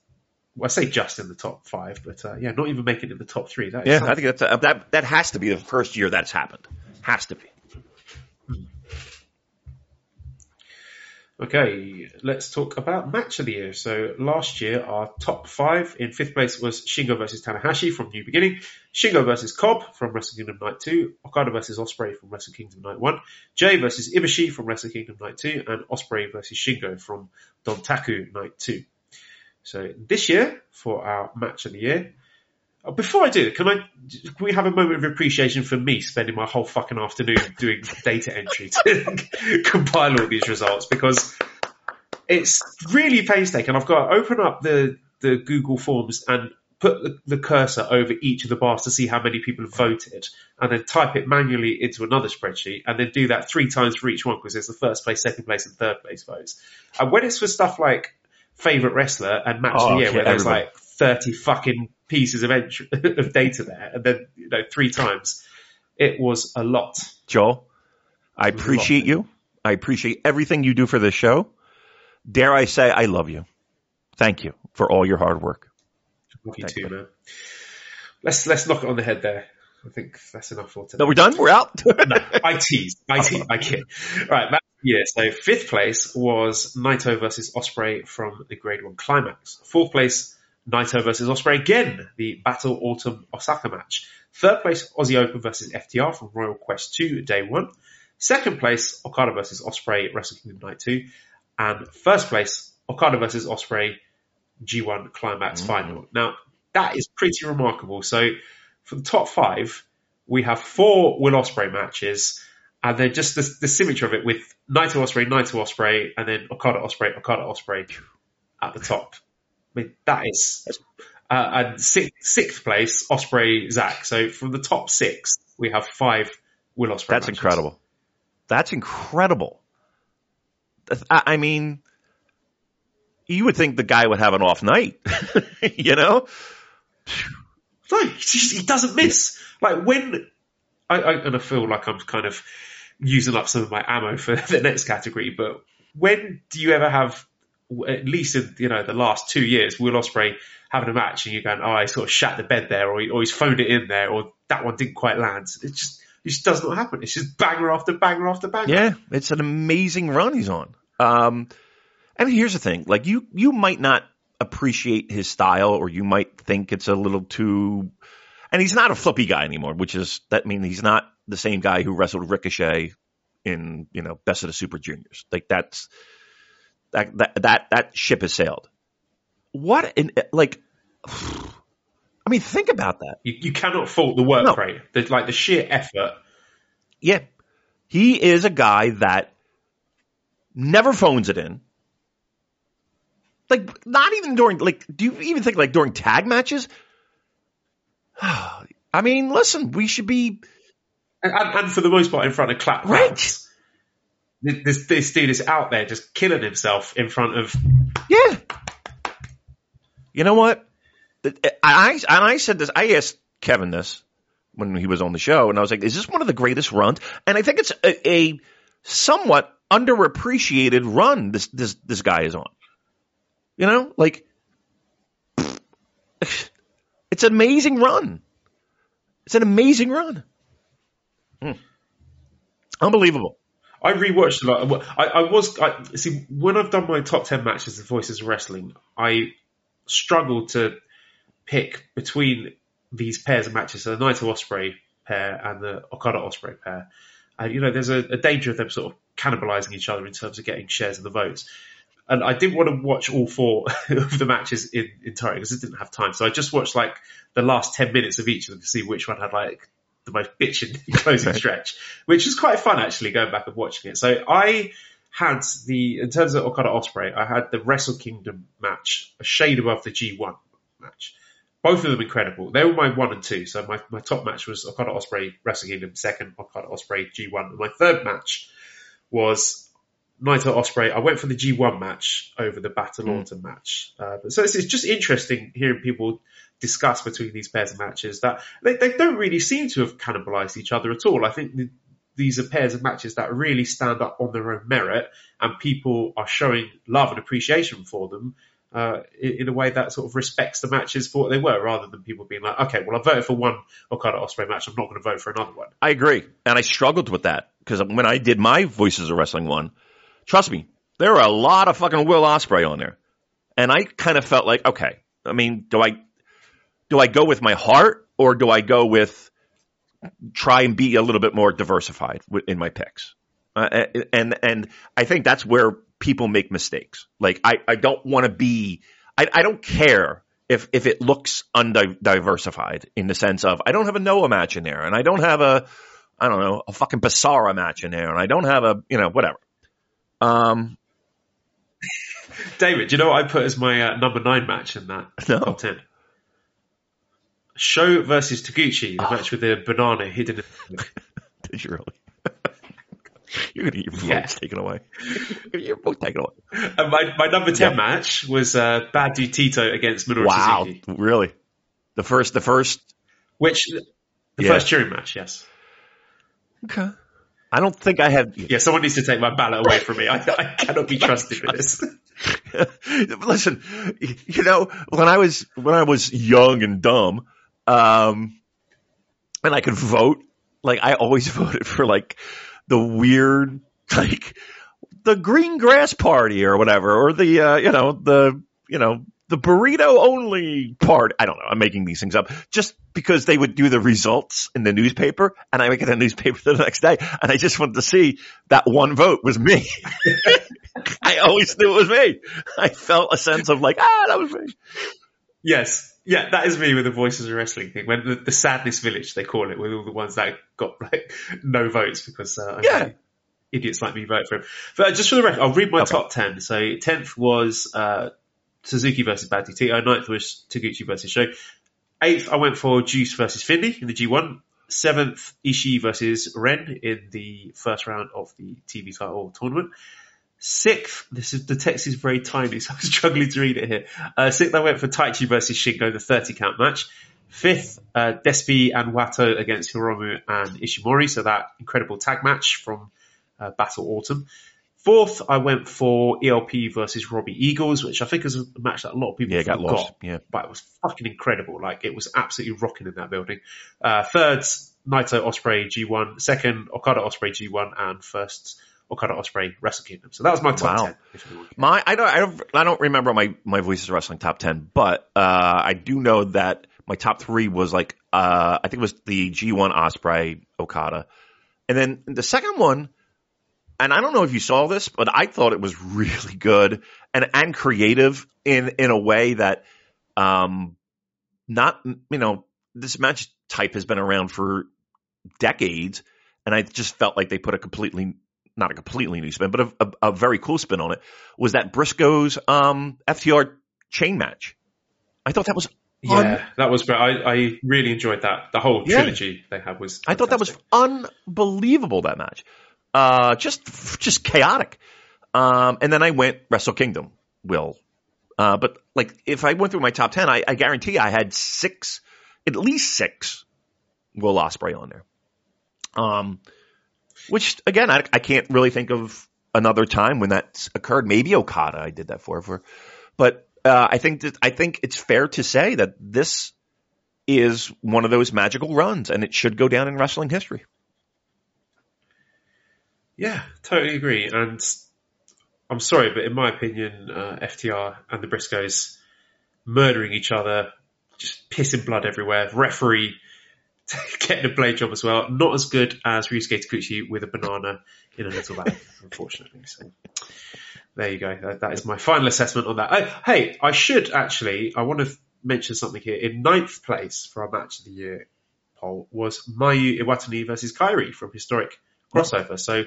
well, I say just in the top five, but uh, yeah, not even making it in the top three. That yeah, something. I think that's, uh, that, that has to be the first year that's happened. Has to be. Okay, let's talk about match of the year. So last year, our top five in fifth place was Shingo versus Tanahashi from New Beginning, Shingo versus Cobb from Wrestle Kingdom Night 2, Okada versus Ospreay from Wrestle Kingdom Night 1, Jay versus Ibushi from Wrestle Kingdom Night 2, and Ospreay versus Shingo from Dontaku Night 2. So this year, for our match of the year, Uh, before I do, can I can we have a moment of appreciation for me spending my whole fucking afternoon doing *laughs* data entry to *laughs* compile all these results because it's really painstaking. I've got to open up the the Google Forms and put the, the, cursor over each of the bars to see how many people have voted, and then type it manually into another spreadsheet, and then do that three times for each one because there's the first place, second place, and third place votes. And when it's for stuff like favorite wrestler and match oh, of the year, where there's everybody. like thirty fucking pieces of entry, *laughs* of data there, and then you know three times. It was a lot. Joel, I appreciate you. I appreciate everything you do for this show. Dare I say, I love you. Thank you for all your hard work. Love you Thank too, you. man. Let's let's knock it on the head there. I think that's enough for today. No, we're done. We're out. *laughs* no, I tease. I tease. I kid. Right, yeah. So fifth place was Naito versus Ospreay from the Grade One Climax. Fourth place Naito versus Ospreay again, the Battle Autumn Osaka match. Third place, Aussie Open versus FTR from Royal Quest 2, day one. Second place, Okada versus Ospreay, Wrestle Kingdom Night 2. And first place, Okada versus Ospreay, G1 Climax mm-hmm. Final. Now, that is pretty remarkable. So, for the top five, we have four Will Ospreay matches, and then just the, the symmetry of it with Naito Ospreay, Naito Ospreay, and then Okada Ospreay, Okada Ospreay at the top. Mean, that is uh, and sixth, sixth place Ospreay Zack. So from the top six, we have five Will Ospreay. That's matches. incredible. That's incredible. I mean, you would think the guy would have an off night, *laughs* you know? No, he, he doesn't miss. Like when I, I and I feel like I'm kind of using up some of my ammo for *laughs* the next category, but when do you ever have at least in you know the last two years, Will Ospreay having a match and you're going, oh, he sort of shat the bed there, or, he, or he's phoned it in there, or that one didn't quite land. It just it just does not happen. It's just banger after banger after banger. Yeah, it's an amazing run he's on. Um, and here's the thing: like you, you might not appreciate his style, or you might think it's a little too. And he's not a flippy guy anymore, which is that means he's not the same guy who wrestled Ricochet in you know Best of the Super Juniors. Like that's that that that that ship has sailed. What in like? I mean, think about that. You, you cannot fault the work No. rate, the, like the sheer effort. Yeah, he is a guy that never phones it in. Like, not even during like. Do you even think like during tag matches? *sighs* I mean, listen, we should be And, and, and for the most part, in front of clap Right. This, this dude is out there just killing himself in front of. Yeah. You know what? I, and I said this. I asked Kevin this when he was on the show, and I was like, "Is this one of the greatest runs?" And I think it's a, a somewhat underappreciated run. This this this guy is on. You know, like *sighs* it's an amazing run. It's an amazing run. Hmm. Unbelievable. I rewatched a lot. I, I was I, see when I've done my top ten matches of Voices of Wrestling, I struggled to pick between these pairs of matches, so the Naito Ospreay pair and the Okada Ospreay pair. And you know, there's a, a danger of them sort of cannibalizing each other in terms of getting shares of the votes. And I didn't want to watch all four *laughs* of the matches in entirety because I didn't have time. So I just watched like the last ten minutes of each of them to see which one had like the most bitching *laughs* closing stretch, which is quite fun actually going back and watching it. So I had the in terms of Okada Ospreay, I had the Wrestle Kingdom match a shade above the G1 match. Both of them incredible. They were my one and two. So my, my top match was Okada Ospreay Wrestle Kingdom, second Okada Ospreay G1, and my third match was Naito Ospreay. I went for the G1 match over the Battle Autumn match. Uh, but so it's, it's just interesting hearing people discuss between these pairs of matches that they, they don't really seem to have cannibalized each other at all. I think the, these are pairs of matches that really stand up on their own merit and people are showing love and appreciation for them uh, in, in a way that sort of respects the matches for what they were rather than people being like, okay, well, I voted for one Okada Ospreay match. I'm not going to vote for another one. I agree, and I struggled with that because when I did my Voices of Wrestling one, trust me, there were a lot of fucking Will Ospreay on there, and I kind of felt like, okay, I mean, do I do I go with my heart or do I go with try and be a little bit more diversified in my picks? Uh, and and I think that's where people make mistakes. Like I, I don't want to be, I, I don't care if if it looks undiversified in the sense of I don't have a Noah match in there, and I don't have a I don't know a fucking Basara match in there, and I don't have a you know whatever. Um, *laughs* David, do you know what I put as my uh, number nine match in that No. top ten? SHO versus Taguchi, the match with the banana hidden. *laughs* Did you really? *laughs* You're gonna get your votes Yeah. taken away. You're your vote taken away. and my, my number ten Yeah. match was uh, Bad Dude Tito against Minoru Wow, Suzuki, really? The first, the first. which the Yeah. first cheering match. Yes, Okay. I don't think I have. yeah. Someone needs to take my ballot away from me. I, I cannot be *laughs* trusted with this. Listen, you know, when I was when I was young and dumb, um, and I could vote, like I always *laughs* voted for like the weird, like the Green Grass Party or whatever, or the uh, you know the you know the burrito only part. I don't know. I'm making these things up just because they would do the results in the newspaper, and I would get a newspaper *laughs* the next day, and I just wanted to see that one vote was me. *laughs* I always knew it was me. I felt a sense of like, ah, that was me. Yes. Yeah, that is me with the Voices of Wrestling thing. When the, the Sadness Village, they call it, with all the ones that got like no votes because uh, Yeah. idiots like me vote for him. But uh, just for the record, I'll read my top ten. So tenth was uh, Suzuki versus Bad Tito. Ninth was Taguchi versus SHO. Eighth, I went for Juice versus Finlay in the G1. Seventh, Ishii versus Ren in the first round of the TV title tournament. Sixth, this is the text is very tiny, *laughs* so I'm struggling to read it here. Uh, sixth, I went for Taichi versus Shingo, the 30 count match. Fifth, uh, Despi and Wato against Hiromu and Ishimori. So that incredible tag match from uh, Battle Autumn. Fourth, I went for ELP versus Robbie Eagles, which I think is a match that a lot of people Yeah, got forgot, lost. Yeah. but it was fucking incredible. Like it was absolutely rocking in that building. Uh, third, Naito Ospreay G1. Second, Okada Ospreay G1, and first, Okada Ospreay Wrestle Kingdom. So that was my top Wow. ten. My I don't I don't I don't remember my my Voices Wrestling top ten, but uh, I do know that my top three was like uh, I think it was the G1 Ospreay Okada, and then the second one, and I don't know if you saw this, but I thought it was really good and and creative in in a way that um not you know this match type has been around for decades, and I just felt like they put a completely not a completely new spin, but a, a, a very cool spin on it was that Briscoe's um, FTR chain match. I thought that was Yeah, that was great. I, I really enjoyed that. The whole Yeah. trilogy they had was. I thought that was unbelievable that match. Uh, just just chaotic. Um, and then I went Wrestle Kingdom. Will, uh, but like if I went through my top ten, I, I guarantee I had six, at least six, Will Ospreay on there. Um, which again, I, I can't really think of another time when that occurred. Maybe Okada, I did that for, for but uh, I think that I think it's fair to say that this is one of those magical runs, and it should go down in wrestling history. Yeah, totally agree. And I'm sorry, but in my opinion, uh, FTR and the Briscoes murdering each other, just pissing blood everywhere. Referee *laughs* getting a blade job as well. Not as good as Ryusuke Taguchi with a banana in a little bag, *laughs* unfortunately. So there you go. That, that is my final assessment on that. Oh, hey, I should actually, I want to mention something here. In ninth place for our match of the year poll was Mayu Iwatani versus Kairi from Historic Crossover. So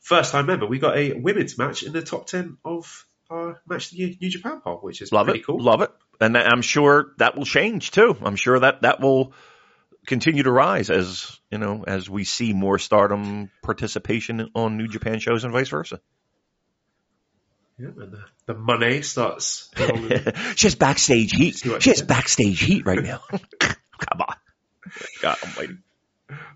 first time ever, we got a women's match in the top 10 of our match of the year New Japan poll, which is Love pretty it, cool. love it, and I'm sure that will change too. I'm sure that that will continue to rise as you know as we see more Stardom participation on New Japan shows and vice versa. Yeah, and the, the money starts *laughs* she has backstage heat. She has backstage heat right now. *laughs* Come on, God Almighty.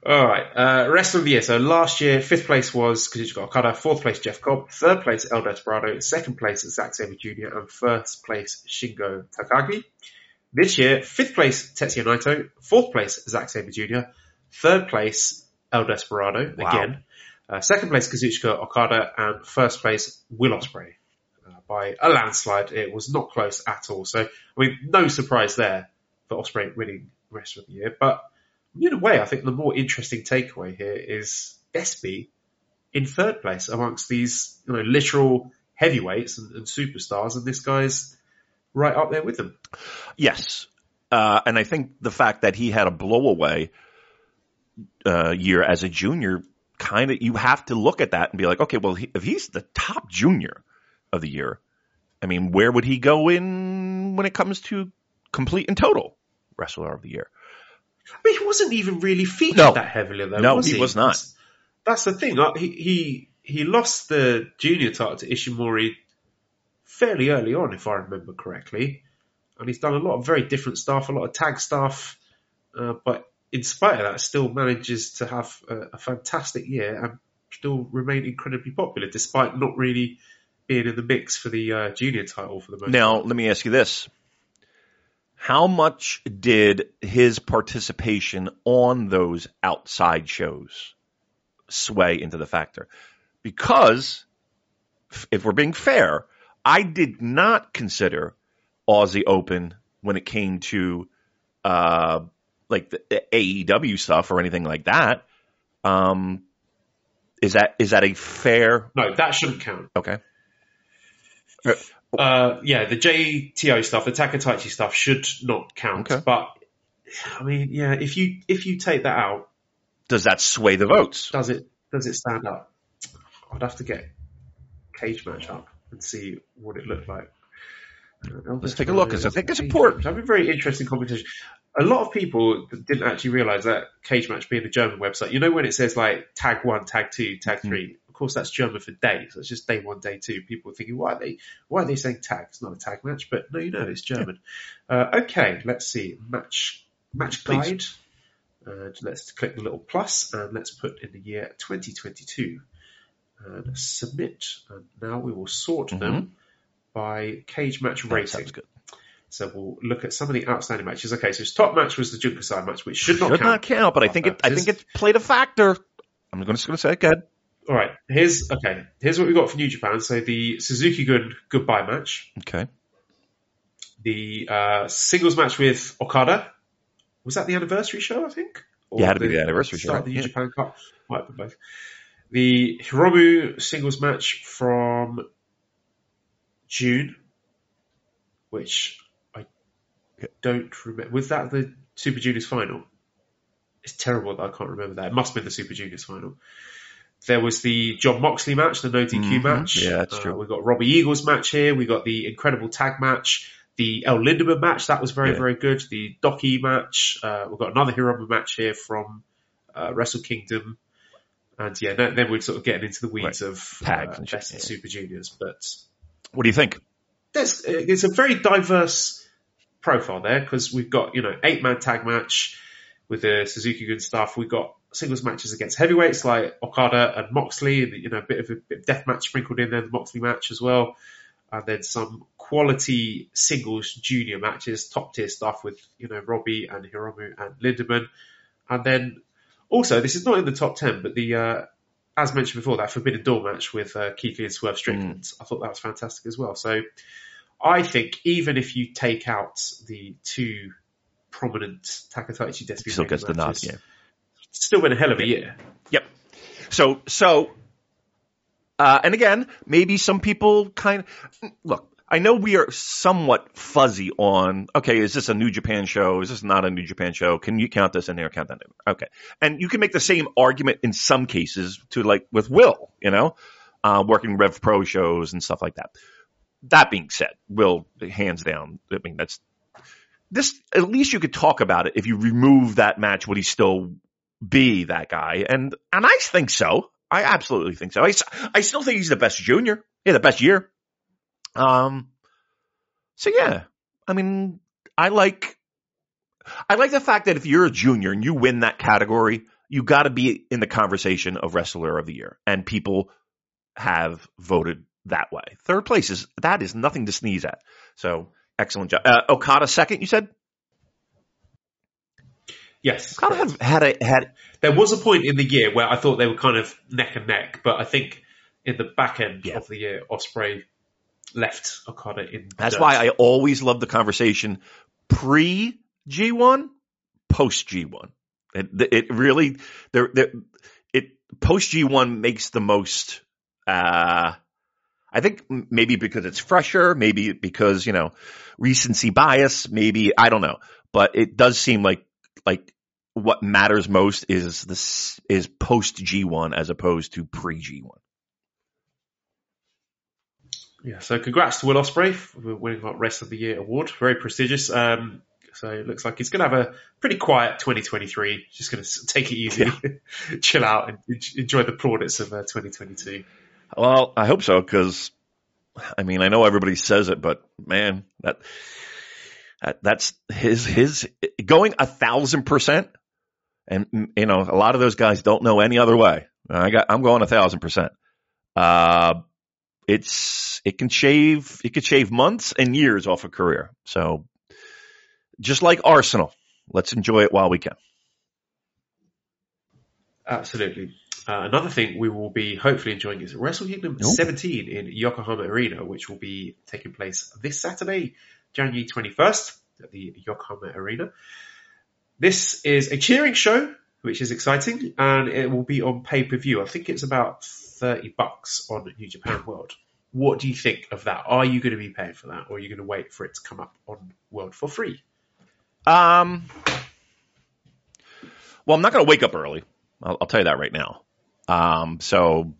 All right, uh, rest of the year. So last year, fifth place was Kazuchika Okada, fourth place Jeff Cobb, third place El Desperado, second place Zack Sabre Jr., and first place Shingo Takagi. This year, fifth place Tetsuya Naito, fourth place Zack Sabre Jr., third place El Desperado Wow. again, uh, second place Kazuchika Okada, and first place Will Ospreay. Uh, by a landslide, it was not close at all. So, I mean, no surprise there for Ospreay winning the rest of the year, but in a way, I think the more interesting takeaway here is Despy in third place amongst these, you know, literal heavyweights and, and superstars, and this guy's right up there with them. Yes. Uh, and I think the fact that he had a blowaway uh, year as a junior, kind of, you have to look at that and be like, okay, well, he, if he's the top junior of the year, I mean, where would he go in when it comes to complete and total wrestler of the year? I mean, he wasn't even really featured No. that heavily, though. No, was he he was not. That's, that's the thing. He, he he lost the junior title to Ishimori fairly early on, if I remember correctly, and he's done a lot of very different stuff, a lot of tag stuff, uh, but in spite of that, still manages to have a, a fantastic year and still remain incredibly popular, despite not really being in the mix for the uh, junior title for the moment. Now, let me ask you this. How much did his participation on those outside shows sway into the factor? Because, if we're being fair, I did not consider Aussie Open when it came to uh, like the AEW stuff or anything like that. Um, is that is that a fair? No, that shouldn't count. Okay, Uh, yeah, the JTO stuff, the Takataichi stuff should not count. Okay. But I mean, yeah, if you if you take that out, does that sway the votes? does it does it stand up? I'd have to get cage match up and see what it looked like. Uh, Let's take a look, 'cause I think it's Cage important. match. Having a very interesting competition. A lot of people didn't actually realise that cage match being a German website. You know when it says like tag one, tag two, tag three. Of course, that's German for day. So it's just day one, day two. People are thinking, why are they why are they saying tag? It's not a tag match, but no, you know it's German. *laughs* uh, okay, let's see match match Please. guide. And let's click the little plus and let's put in the year 2022 and submit. And now we will sort them by cage match That rating. sounds good. So we'll look at some of the outstanding matches. Okay, so his top match was the Jun Kasai match, which should not Should count. not count, but I think it. I think it played a factor. I'm just going to say, go ahead. All right, here's okay. Here's what we got for New Japan. So the Suzuki Gun goodbye match, Okay. the uh, singles match with Okada. Was that the anniversary show? I think. Yeah, it had to be the anniversary show, start right? the New Yeah. Japan Cup. Might have been both. The Hiromu singles match from June, which I don't remember. Was that the Super Juniors final? It's terrible that I can't remember that. It must have been the Super Juniors final. There was the John Moxley match, the no DQ Mhm. match. Yeah, that's Uh, true. we got Robbie Eagles match here. We got the incredible tag match. The El Lindaman match that was very Yeah. very good. The Douki match. Uh, we've got another Hiromu match here from uh, Wrestle Kingdom. And yeah, then, then we're sort of getting into the weeds of Tags uh, and best yeah. Super Juniors. But What do you think? there's it's a very diverse profile there because we've got you know eight man tag match with the Suzuki Gun stuff. We've got singles matches against heavyweights like Okada and Moxley, and you know a bit of a bit of death match sprinkled in there, the Moxley match as well, and then some quality singles junior matches, top tier stuff with you know Robbie and Hiromu and Lindaman, and then also this is not in the top ten, but the uh, as mentioned before, that Forbidden Door match with uh, Keith Lee and Swerve Strickland, I thought that was fantastic as well. So I think even if you take out the two prominent Takataichi Despy Still gets the nod. Yeah. still been a hell of a year. Yep. So so, uh, and again, maybe some people kind of look. I know we are somewhat fuzzy on. Okay, is this a New Japan show? Is this not a New Japan show? Can you count this in there? Count that in? Okay, and you can make the same argument in some cases to like with Will, you know, uh, working Rev Pro shows and stuff like that. That being said, Will hands down. I mean, that's this. At least you could talk about it if you remove that match. Would he still be that guy? And and I think so. I absolutely think so. I, I still think he's the best junior. Yeah, the best year. Um. So yeah, I mean, I like I like the fact that if you're a junior and you win that category, you got to be in the conversation of wrestler of the year, and people have voted that way. Third place is that is nothing to sneeze at. So excellent job. Uh, Okada second, you said. Yes, Okada had had a had there was a point in the year where I thought they were kind of neck and neck, but I think in the back end Yeah. of the year, Ospreay left Okada in. That's dirt. why I always love the conversation pre G1, post G1. It, it really, there, there, it post G1 makes the most. Uh, I think maybe because it's fresher, maybe because you know recency bias, maybe I don't know, but it does seem like like what matters most is this is post G1 as opposed to pre G1. Yeah, so congrats to Will Ospreay for winning that Rest of the Year award. Very prestigious. Um, so it looks like he's going to have a pretty quiet 2023. Just going to take it easy, *laughs* chill out, and enjoy the plaudits of uh, 2022. Well, I hope so because, I mean, I know everybody says it, but man, that, that that's his his going a thousand percent, and you know, a lot of those guys don't know any other way. I got I'm going a thousand percent. Uh, it's it can shave it could shave months and years off a career. So, just like Arsenal, let's enjoy it while we can. Absolutely. Uh, another thing we will be hopefully enjoying is Wrestle Kingdom Ooh. 17 in Yokohama Arena, which will be taking place this Saturday, January 21st at the Yokohama Arena. This is a cheering show, which is exciting, and it will be on pay per view. I think it's about 30 bucks on New Japan World. What do you think of that? Are you going to be paying for that, or are you going to wait for it to come up on World for free? Um, well, I'm not going to wake up early. I'll, I'll tell you that right now. Um, so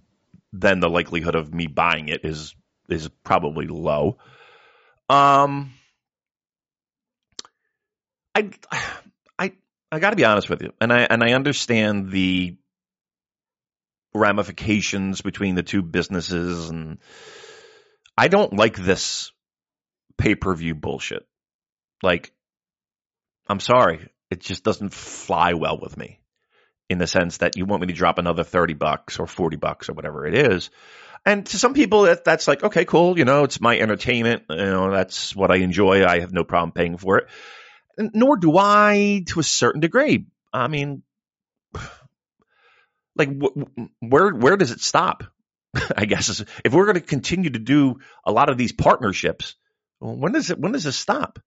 then the likelihood of me buying it is is probably low. Um, I I I got to be honest with you, and I and I understand the ramifications between the two businesses, and I don't like this pay per view bullshit. Like I'm sorry. it just doesn't fly well with me in the sense that you want me to drop another 30 bucks or 40 bucks or whatever it is. And to some people, that, that's like, okay, cool. You know, it's my entertainment. You know, that's what I enjoy. I have no problem paying for it. Nor do I to a certain degree. I mean, like wh- where, where does it stop? *laughs* I guess if we're going to continue to do a lot of these partnerships, when does it, when does it stop?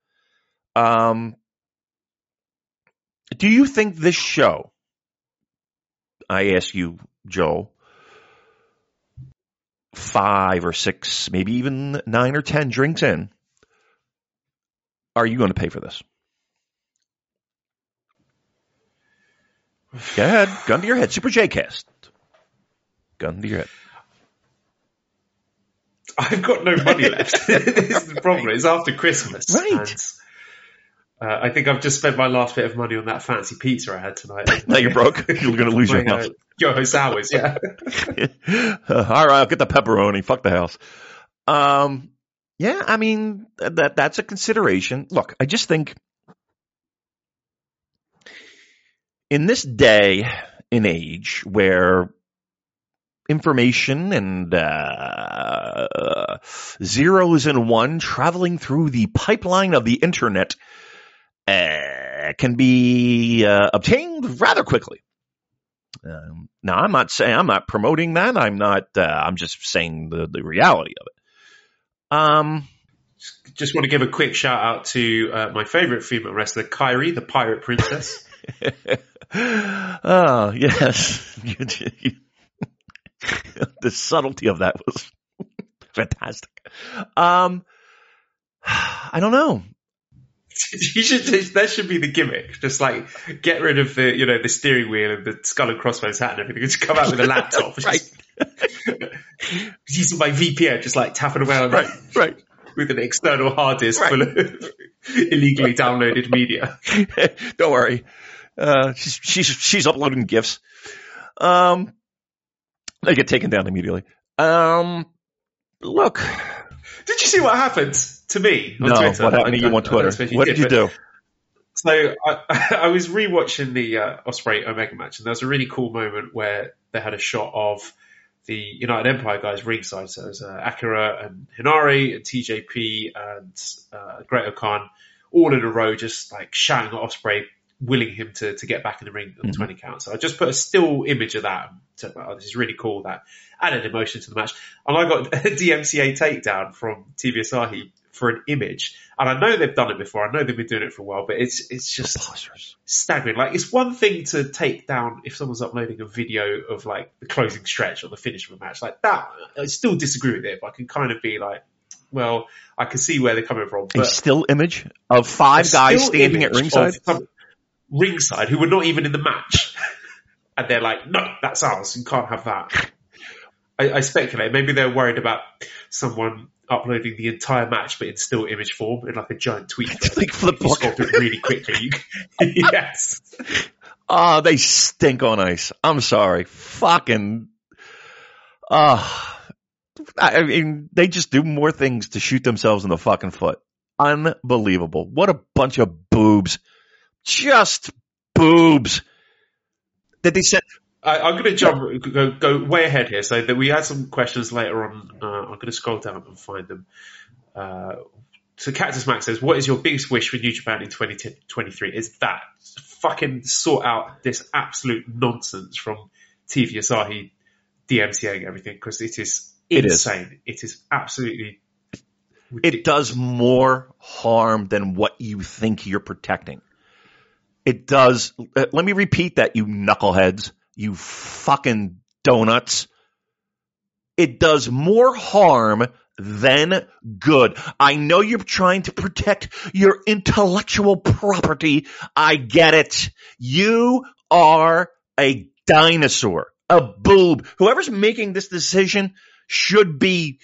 Um, do you think this show, I ask you, Joel, five or six, maybe even nine or ten drinks in, are you going to pay for this? *sighs* Go ahead. Gun to your head. Super J cast. Gun to your head. I've got no money left. *laughs* *laughs* this is the problem. It's after Christmas. Right. And, uh, I think I've just spent my last bit of money on that fancy pizza I had tonight. *laughs* Now you're broke. You're going to lose your house. uh, Yoho Sours, yeah. all right, I'll get the pepperoni. Fuck the house. Um, yeah, I mean that that's a consideration. Look, I just think in this day and age where information and uh, zeros and one traveling through the pipeline of the internet uh, can be uh, obtained rather quickly. Um, now, I'm not saying I'm not promoting that. I'm not. Uh, I'm just saying the the reality of it. Um, Just want to give a quick shout out to uh, my favourite female wrestler, Kairi, the pirate princess. *laughs* *gasps* oh yes, *laughs* *laughs* the subtlety of that was *laughs* fantastic. Um, *sighs* I don't know. you should that should be the gimmick. Just like get rid of the you know the steering wheel and the skull and crossbones hat and everything. Just come out with a laptop. Right. Just, using my VPN, just like tapping away on Right, right. with an external hard disk Right. full of illegally downloaded media. don't worry. Uh, she's she's she's uploading gifs. Um, they get taken down immediately. Um, look, Did you see what happened to me on no, Twitter? what happened to you on Twitter? What did you do? So I, *laughs* I was rewatching the uh, Ospreay Omega match, and there was a really cool moment where they had a shot of the United Empire guys ringside. So it was uh, Akira and Henare and TJP and uh, Great O'Khan all in a row, just like shouting at Ospreay, willing him to, to get back in the ring on the Mhm. 20 count. So I just put a still image of that. And said, oh, this is really cool. That added emotion to the match. And I got *laughs* a DMCA takedown from TV Asahi for an image. And I know they've done it before. I know they've been doing it for a while, but it's it's just Preposterous. staggering. Like it's one thing to take down if someone's uploading a video of like the closing stretch or the finish of a match like that. I still disagree with it, but I can kind of be like, well, I can see where they're coming from. A still image of five guys standing at ringside. of ringside who were not even in the match, *laughs* and they're like, no, that's ours. You can't have that. I, I speculate maybe they're worried about someone uploading the entire match, but in still image form in like a giant tweet. thread. *laughs* Like flip you it really quickly. *laughs* Yes. Oh, they stink on ice. I'm sorry. Fucking. Uh, I I mean, they just do more things to shoot themselves in the fucking foot. Unbelievable. What a bunch of boobs. Just boobs. Did they send? I, I'm going to jump, go, go way ahead here. So that we had some questions later on. Uh, I'm going to scroll down and find them. Uh, so Cactus Max says, "What is your biggest wish for New Japan in 2023?" Is that fucking sort out this absolute nonsense from TV Asahi DMCAing everything because it is It is. insane. It is absolutely. It does more harm than what you think you're protecting. It does. uh, Let me repeat that, you knuckleheads, you fucking donuts. It does more harm than good. I know you're trying to protect your intellectual property. I get it. You are a dinosaur, a boob. Whoever's making this decision should be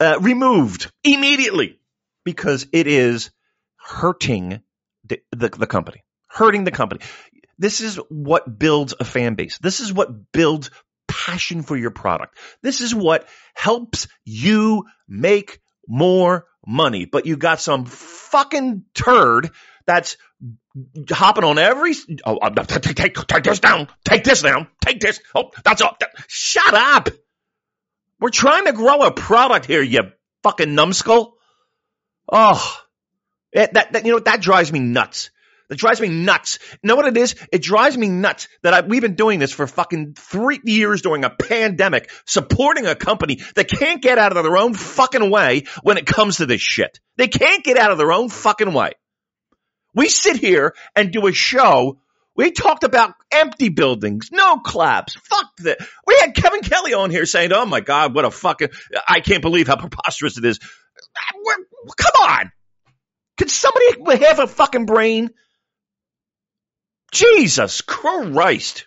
uh, removed immediately because it is hurting the, the, the company, hurting the company. This is what builds a fan base. This is what builds passion for your product. This is what helps you make more money. But you got some fucking turd that's hopping on every. Oh, take, take, take, take this down. Take this down. Take this. Oh, that's all. That, shut up. We're trying to grow a product here, you fucking numbskull. Oh, it, that, that you know that drives me nuts. That drives me nuts. You know what it is? It drives me nuts that I, we've been doing this for fucking three years during a pandemic, supporting a company that can't get out of their own fucking way when it comes to this shit. They can't get out of their own fucking way. We sit here and do a show. We talked about empty buildings, no claps, fuck that. We had Kevin Kelly on here saying, "Oh my god, what a fucking! I can't believe how preposterous it is." Uh, we're, come on, can somebody have a fucking brain? Jesus Christ.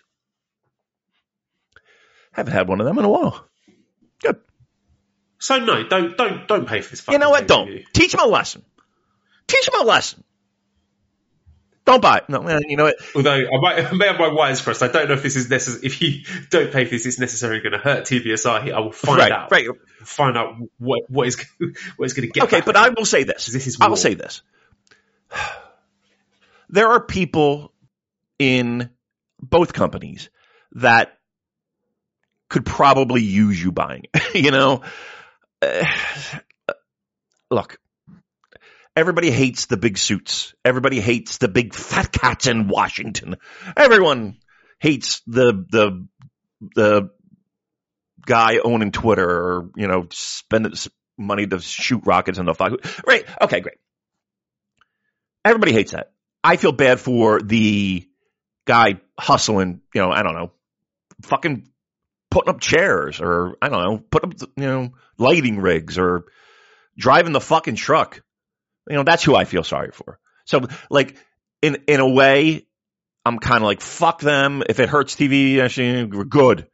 Haven't had one of them in a while. Good. So no, don't don't don't pay for this. You know what? Don't teach him a lesson. Teach him a lesson. Don't buy it. No, you know what? Although I might, I may have my wires crossed. I don't know if this is necessary. If you don't pay for this, it's necessarily going to hurt TVSR. I will find right, out. Right. Find out what what is what is going to get. Okay, but I will say this. This is I will say this. *sighs* There are people in both companies that could probably use you buying it. *laughs* you know, uh, *sighs* look, everybody hates the big suits. Everybody hates the big fat cats in Washington. Everyone hates the the the guy owning Twitter or you know spending money to shoot rockets in the fuck. Right? Okay, great. Everybody hates that. I feel bad for the guy hustling, you know, I don't know, fucking putting up chairs or I don't know, put up, you know, lighting rigs or driving the fucking truck. You know, that's who I feel sorry for. So like in in a way, I'm kind of like fuck them. If it hurts TV, actually, we're good.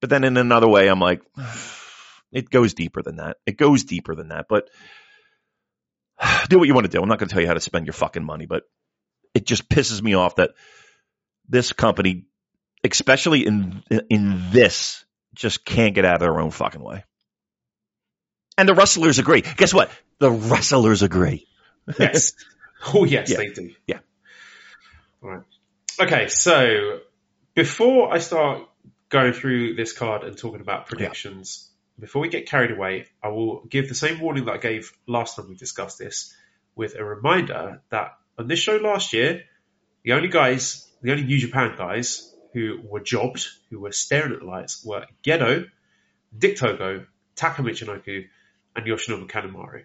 But then in another way, I'm like, *sighs* it goes deeper than that. It goes deeper than that. But *sighs* do what you want to do. I'm not going to tell you how to spend your fucking money, but it just pisses me off that this company, especially in in this, just can't get out of their own fucking way. And the wrestlers agree. Guess what? The wrestlers agree. *laughs* Yes. Oh yes, Yeah. they do. Yeah. All right. Okay, so before I start going through this card and talking about predictions, before we get carried away, I will give the same warning that I gave last time we discussed this, with a reminder that on this show last year, the only guys, the only New Japan guys who were jobbed, who were staring at the lights, were Gedo, Dick Togo, Taka Michinoku, and Yoshinobu Kanemaru.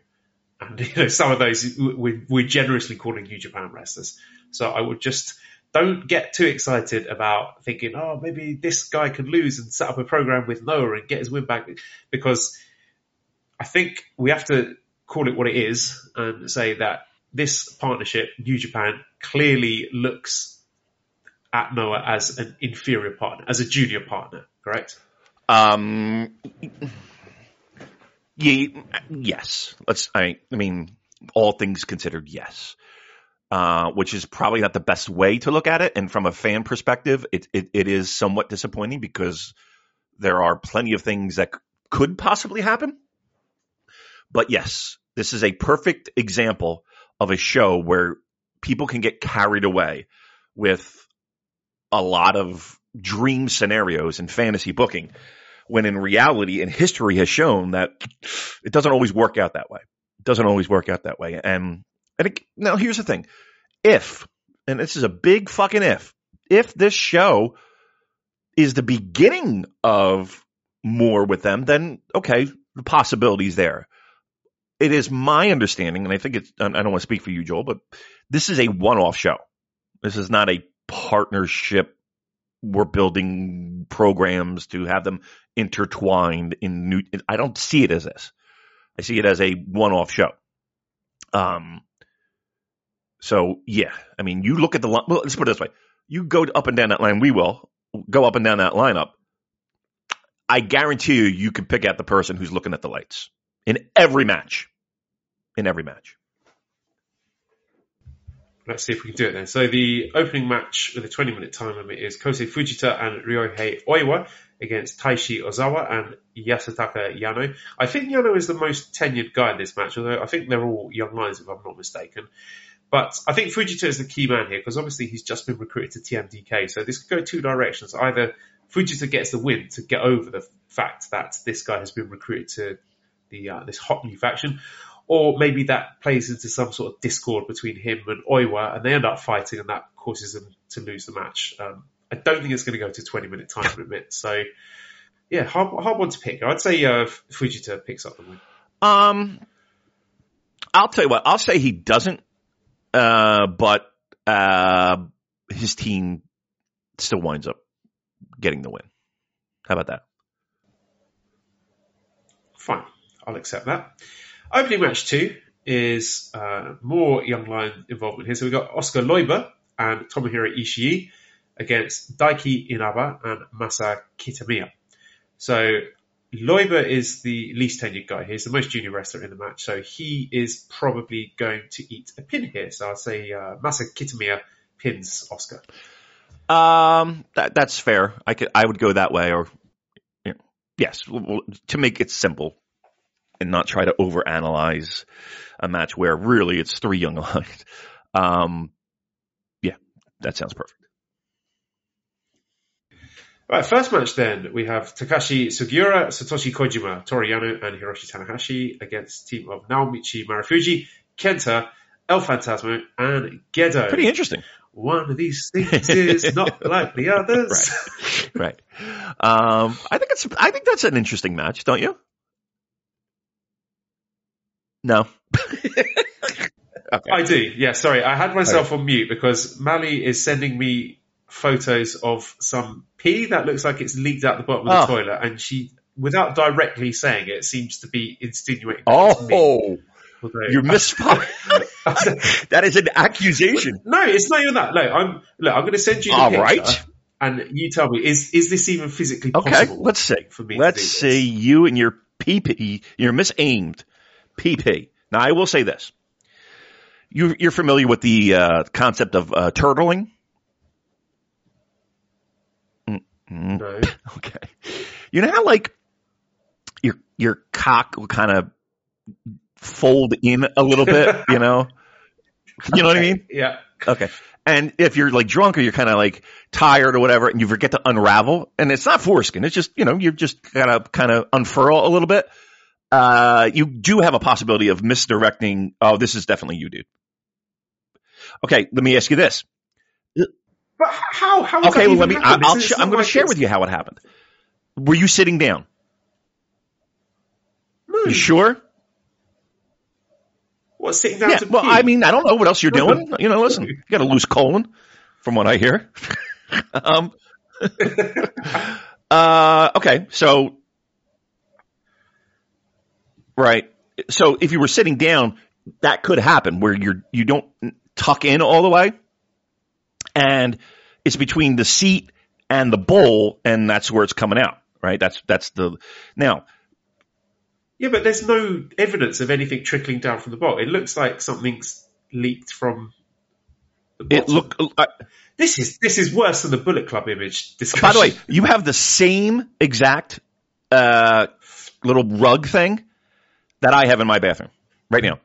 And *laughs* you know, some of those we, we're generously calling New Japan wrestlers. So I would just don't get too excited about thinking, oh, maybe this guy could lose and set up a program with Noah and get his win back, because I think we have to call it what it is and say that this partnership, New Japan, clearly looks at Noah as an inferior partner, as a junior partner, correct? Um, ye, yes. Let's. I, I mean, all things considered, yes. Uh, which is probably not the best way to look at it. And from a fan perspective, it, it, it is somewhat disappointing because there are plenty of things that c- could possibly happen. But yes, this is a perfect example of a show where people can get carried away with a lot of dream scenarios and fantasy booking when in reality and history has shown that it doesn't always work out that way. It doesn't always work out that way. And and it, now here's the thing. If and this is a big fucking if, if this show is the beginning of more with them, then okay, the possibility's there. It is my understanding, and I think it's, I don't want to speak for you, Joel, but this is a one off show. This is not a partnership. We're building programs to have them intertwined in new. I don't see it as this. I see it as a one off show. Um, so yeah, I mean, you look at the line. Well, let's put it this way: you go up and down that line. We will go up and down that lineup. I guarantee you, you can pick out the person who's looking at the lights in every match. In every match. Let's see if we can do it then. So the opening match with a 20 minute time limit is Kosei Fujita and Ryohei Oiwa against Taishi Ozawa and Yasutaka Yano. I think Yano is the most tenured guy in this match, although I think they're all young lions if I'm not mistaken. But I think Fujita is the key man here because obviously he's just been recruited to TMDK. So this could go two directions. Either Fujita gets the win to get over the fact that this guy has been recruited to the uh, this hot new faction, or maybe that plays into some sort of discord between him and Oiwa, and they end up fighting, and that causes them to lose the match. Um, I don't think it's going to go to 20 minute time limit. So, yeah, hard, hard one to pick. I'd say uh, Fujita picks up the win. Um, I'll tell you what. I'll say he doesn't, uh, but uh, his team still winds up getting the win. How about that? Fine, I'll accept that. Opening match two is uh, more Young Lion involvement here. So we've got Oskar Leube and Tomohiro Ishii against Daiki Inaba and Masa Kitamiya. So Leube is the least tenured guy. He's the most junior wrestler in the match, so he is probably going to eat a pin here. So I'll say uh, Masa Kitamiya pins Oskar. Um, that that's fair. I could I would go that way, or you know, yes, to make it simple and not try to overanalyze a match where really it's three young *laughs* lions. Um, yeah, that sounds perfect. Right, first match then, we have Takashi Sugiura, Satoshi Kojima, Toru Yano, and Hiroshi Tanahashi against team of Naomichi Marufuji, Kenta, El Phantasmo, and Gedo. Pretty interesting. One of these things is not *laughs* like the others. right. Right. Um, I think it's, I think that's an interesting match, don't you? No. okay. *laughs* I do. Yeah, sorry. I had myself okay. on mute because Mally is sending me photos of some pee that looks like it's leaked out the bottom of the oh. toilet, and she, without directly saying it, seems to be insinuating. Oh, *laughs* you're misfiring. *laughs* that is an accusation. No, it's not even that. Look, I'm look. I'm going to send you. The All picture, right. And you tell me, is is this even physically possible? Okay, let's see. For me, let's see you and your PP. You're misaimed PP. Now, I will say this. You, you're familiar with the uh, concept of uh, turtling? Mm-hmm. No. *laughs* Okay. You know how like your your cock will kind of fold in a little bit, *laughs* you know? You know what I mean? Yeah. Okay. And if you're like drunk or you're kind of like tired or whatever, and you forget to unravel, and it's not foreskin, it's just you know you're just kind of kind of unfurl a little bit. Uh, you do have a possibility of misdirecting. Oh, this is definitely you, dude. Okay, let me ask you this. But how? How? okay, well, let me. I'll, I'll sh- I'm going to share with you how it happened. Were you sitting down? You sure? What sitting down? Yeah. well, pee? I mean, I don't know what else you're doing. *laughs* You know, listen, you got a loose colon, from what I hear. *laughs* um. *laughs* uh. Okay. So. Right. So if you were sitting down, that could happen where you're you don't tuck in all the way and it's between the seat and the bowl, and that's where it's coming out, right? That's that's the now. Yeah, but there's no evidence of anything trickling down from the bowl. It looks like something's leaked from. The bottom. It look. Uh, this is this is worse than the Bullet Club image discussion. By the way, you have the same exact uh, little rug thing that I have in my bathroom right now.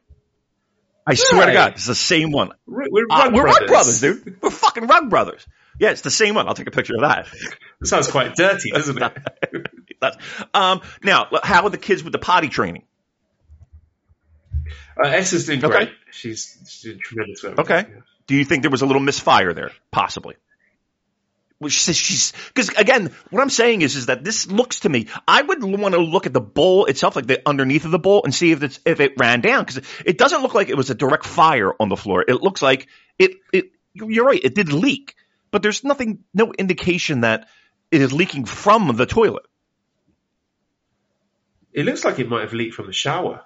I swear to God, it's the same one. We're, we're, rug, uh, we're rug brothers, dude. We're fucking rug brothers. Yeah, it's the same one. I'll take a picture of that. *laughs* sounds quite dirty, doesn't it? *laughs* um, now, how are the kids with the potty training? Uh, is doing okay. great. She's, she's doing tremendous work. Okay. Yeah. Do you think there was a little misfire there? Possibly which says she's because again, what I'm saying is is that this looks to me. I would want to look at the bowl itself, like the underneath of the bowl, and see if it's if it ran down because it doesn't look like it was a direct fire on the floor. It looks like it. It. You're right. It did leak, but there's nothing, no indication that it is leaking from the toilet. It looks like it might have leaked from the shower.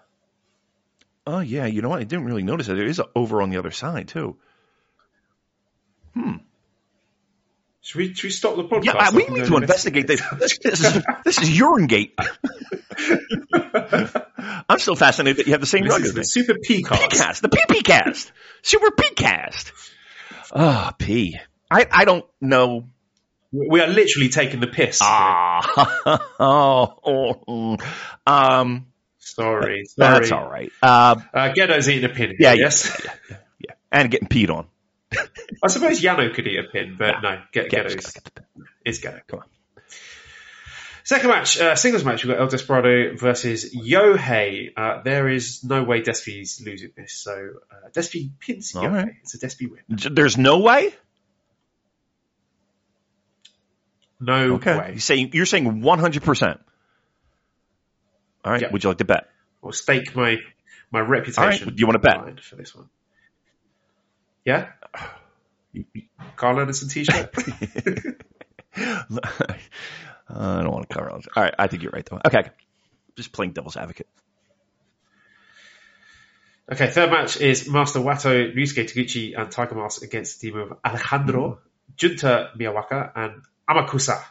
Oh yeah, you know what? I didn't really notice it. It is over on the other side too. Hmm. Should we, should we stop the podcast? Yeah, we need to investigate this. This, this is, this is Urinegate. *laughs* I'm still fascinated that you have the same this rug as the Super P cast. The PP cast. Super P cast. Ah, oh, P. I, I don't know. We are literally taking the piss. Ah. oh, *laughs* oh, um. Sorry, sorry. That's all right. Uh, uh, Gedo's eating a pin. Yeah, yes. Yeah, yeah, yeah. and getting peed on. I suppose Yano could eat a pin, but no, get, Get- Gedo's get the is Gedo. Come on. Second match, uh, singles match, we've got El Desperado versus Yohei. Uh, there is no way Despy's losing this, so uh, Despy pins All Yohei. right. It's a Despy win. There's no way. No Okay, way. you're saying you're saying 100. percent All right. Yeah. Would you like to bet? I'll stake my my reputation. All right, do you bet? on the line for this one? Yeah, Karl Anderson t-shirt. *laughs* I don't want to cover all this. All right, I think you're right though. Okay, just playing devil's advocate. Okay, third match is Master Wato, Ryusuke Taguchi, and Tiger Mask against the team of Alejandro, mm-hmm. Junta Miyawaki, and Amakusa.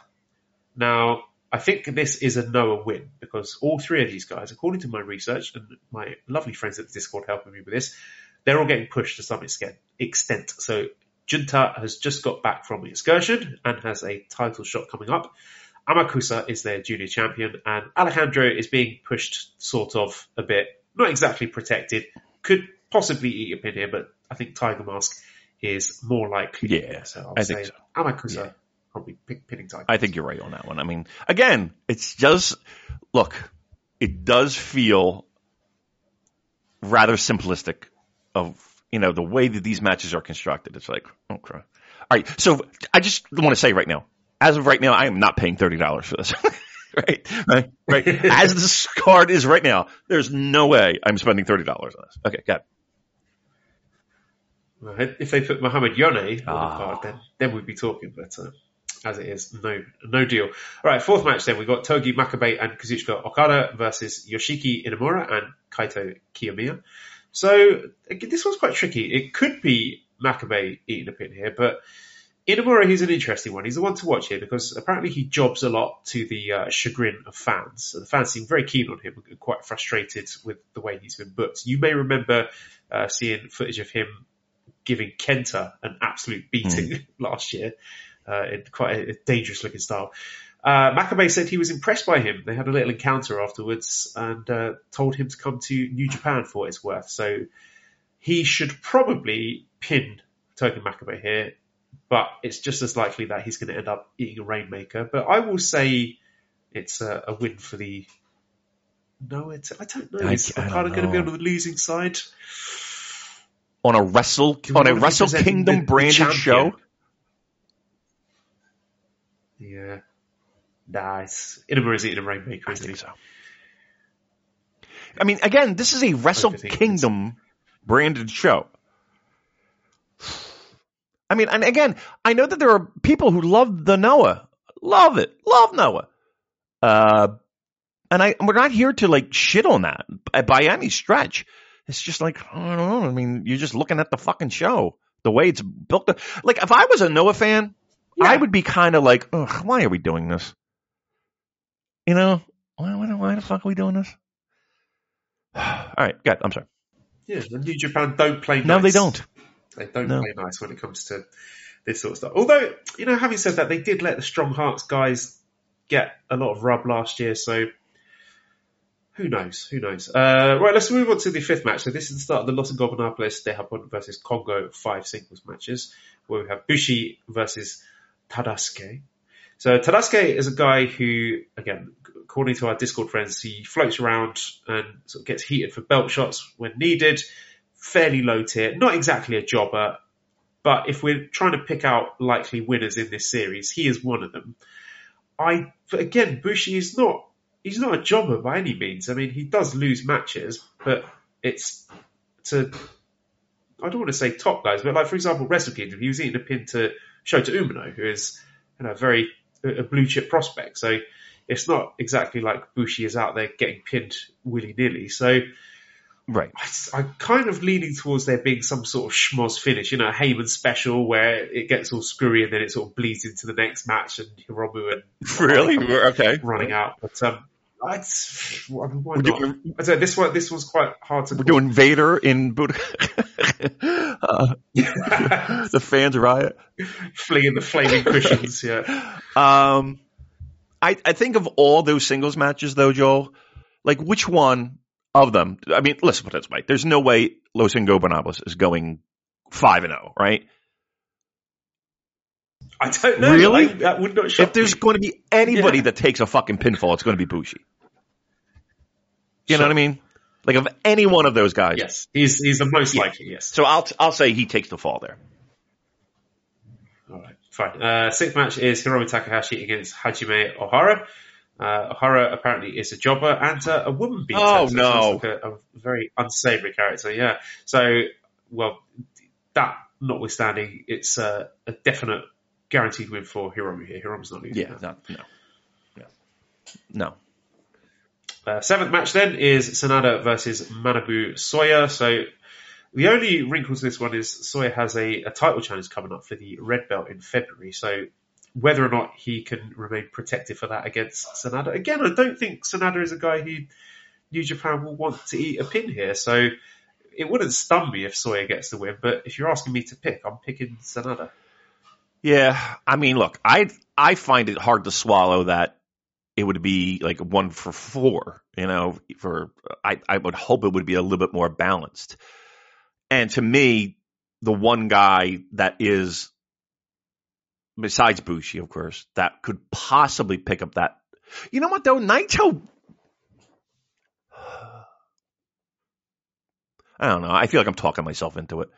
Now, I think this is a Noah win because all three of these guys, according to my research and my lovely friends at the Discord helping me with this, they're all getting pushed to some extent. So Junta has just got back from the excursion and has a title shot coming up. Amakusa is their junior champion, and Alejandro is being pushed sort of a bit, not exactly protected. Could possibly eat a pin here, but I think Tiger Mask is more likely. Yeah, so I'll I say think so. Amakusa Yeah. probably pick, pinning Tiger. I think you're right on that one. I mean, again, it's just look, it does feel rather simplistic of you know the way that these matches are constructed. It's like okay, all right. So I just want to say right now, as of right now, I am not paying thirty dollars for this. *laughs* right, right, right. As this card is right now, there's no way I'm spending thirty dollars on this. Okay, got it. If they put Mohammed Yone on the Ah. card, then, then we'd be talking. But uh, as it is, no no deal. All right, fourth match then. We've got Togi Makabe and Kazuchika Okada versus Yoshiki Inamura and Kaito Kiyomiya. So again, this one's quite tricky. It could be Makabe eating a pin here, but Inamura, he's an interesting one. He's the one to watch here because apparently he jobs a lot to the uh, chagrin of fans. So the fans seem very keen on him and quite frustrated with the way he's been booked. You may remember uh, seeing footage of him giving Kenta an absolute beating *laughs* last year uh, in quite a, a dangerous looking style. Uh, Makabe said he was impressed by him. They had a little encounter afterwards and uh, told him to come to New Japan for what it's worth. So he should probably pin Togi Makabe here, but it's just as likely that he's going to end up eating a Rainmaker. But I will say it's a, a win for the. No, it's I don't know. I- Is I don't Okada going to be on the losing side? On a Wrestle on a Wrestle Kingdom branded champion? show. Yeah. Nah, it's Inamura is eating a Rainmaker, I isn't he? think so. I mean, again, this is a Wrestle think it is. Kingdom branded show. I mean, and again, I know that there are people who love the Noah, love it, love Noah. Uh, and I, we're not here to like shit on that by- by any stretch. It's just like I don't know. I mean, you're just looking at the fucking show, the way it's built. Like, if I was a Noah fan, I would be kind of like, Ugh, why are we doing this? You know, why, why, why the fuck are we doing this? *sighs* All right, good. I'm sorry. Yeah, the New Japan don't play nice. No, they don't. They don't No. play nice when it comes to this sort of stuff. Although, you know, having said that, they did let the Strong Hearts guys get a lot of rub last year, so who knows? Who knows? Uh, right, let's move on to the fifth match. So this is the start of the Los Ingobernables de Japón versus Kongo five singles matches, where we have Bushi versus Tadasuke. So Tadasuke is a guy who, again, according to our Discord friends, he floats around and sort of gets heated for belt shots when needed. Fairly low tier, not exactly a jobber, but if we're trying to pick out likely winners in this series, he is one of them. I, but again, Bushi is not, he's not a jobber by any means. I mean, he does lose matches, but it's to, I don't want to say top guys, but like, for example, Wrestle Kingdom, he was eating a pin to Shota Umino, who is, you know, very, a blue chip prospect. So it's not exactly like Bushi is out there getting pinned willy nilly. So, Right. I, I'm kind of leaning towards there being some sort of schmoz finish, you know, a Heyman special where it gets all screwy and then it sort of bleeds into the next match and Hiromu and *laughs* Really? Okay. running out. But um, I'd, why not? doing, I don't this one, this one's quite hard to. we're doing Vader in Buddha. *laughs* uh, *laughs* the fans riot. flinging the flaming cushions. Yeah, *laughs* Um, I, I think of all those singles matches, though, Joel. Like, which one of them? I mean, let's put it this way: there's no way Los Ingobernables is going five and zero, right? I don't know. Really? I- that would not shock If there's me. going to be anybody Yeah. that takes a fucking pinfall, it's going to be Bushi. You know what I mean? Like of any one of those guys. Yes, he's he's the most likely. Yes. So I'll I'll say he takes the fall there. All right, fine. Uh, sixth match is Hiromu Takahashi against Hajime Ohara. Uh, Ohara apparently is a jobber and uh, a woman beater. Oh, so no. like a, a very unsavory character. Yeah. So, well, that notwithstanding, it's uh, a definite guaranteed win for Hiromu here. Hiromu's not losing. Yeah, that. no, no, no, no. Uh, seventh match then is Sanada versus Manabu Soya. So the only wrinkle to this one is Soya has a, a title challenge coming up for the red belt in February. So whether or not he can remain protected for that against Sanada, again, I don't think Sanada is a guy who New Japan will want to eat a pin here. So it wouldn't stun me if Soya gets the win, but if you're asking me to pick, I'm picking Sanada. Yeah, I mean, look, I I find it hard to swallow that it would be like one for four. You know, for I I would hope it would be a little bit more balanced. And to me, the one guy that is besides Bushi, of course, that could possibly pick up that. You know what though, Naito. *sighs* I don't know. I feel like I'm talking myself into it.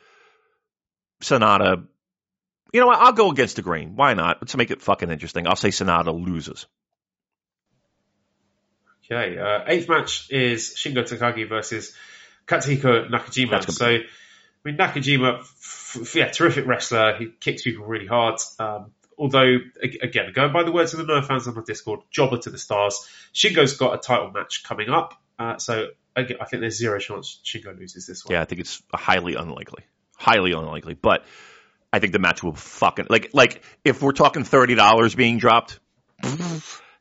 Sanada you know what? I'll go against the grain. Why not? Let's make it fucking interesting. I'll say Sanada loses. Okay, uh, eighth match is Shingo Takagi versus Katsuhiko Nakajima. That's So, I mean, Nakajima, f- f- yeah, terrific wrestler. He kicks people really hard. Um, although, again, going by the words of the Noah fans on the Discord, jobber to the stars. Shingo's got a title match coming up. Uh, so, again, I think there's zero chance Shingo loses this one. Yeah, I think it's highly unlikely. Highly unlikely. But I think the match will fucking like like if we're talking thirty dollars being dropped,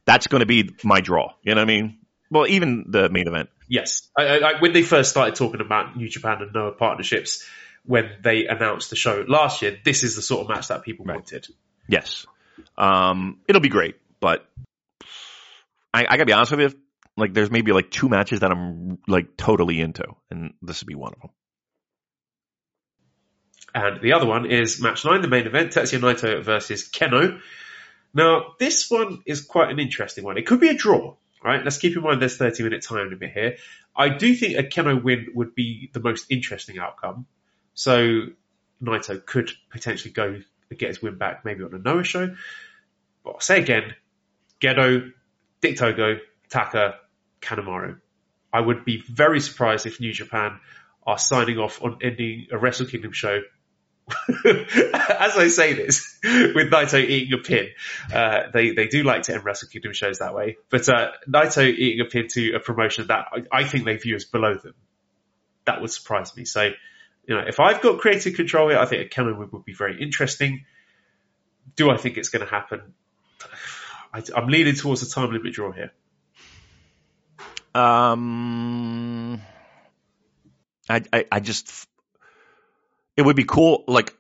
that's going to be my draw. You know what I mean? Well, even the main event. Yes. I, I, I- when they first started talking about New Japan and Noah partnerships, when they announced the show last year, this is the sort of match that people Right. wanted. Yes, um, it'll be great. But I, I gotta be honest with you. Like, there's maybe like two matches that I'm like totally into, and this would be one of them. And the other one is match nine, the main event, Tetsuya Naito versus Kenoh. Now, this one is quite an interesting one. It could be a draw, right? Let's keep in mind there's 30 minute time limit here. I do think a Kenoh win would be the most interesting outcome. So Naito could potentially go get his win back maybe on a Noah show. But I'll say again, Gedo, Dick Togo, Taka, Kanemaru. I would be very surprised if New Japan are signing off on ending a Wrestle Kingdom show *laughs* as I say this, with Naito eating a pin, uh, they they do like to end Wrestle Kingdom shows that way. But uh, Naito eating a pin to a promotion that I, I think they view as below them, that would surprise me. So, you know, if I've got creative control here, I think a Kevin would, would be very interesting. Do I think it's going to happen? I, I'm leaning towards a time limit draw here. Um, I, I, I just, it would be cool. Like,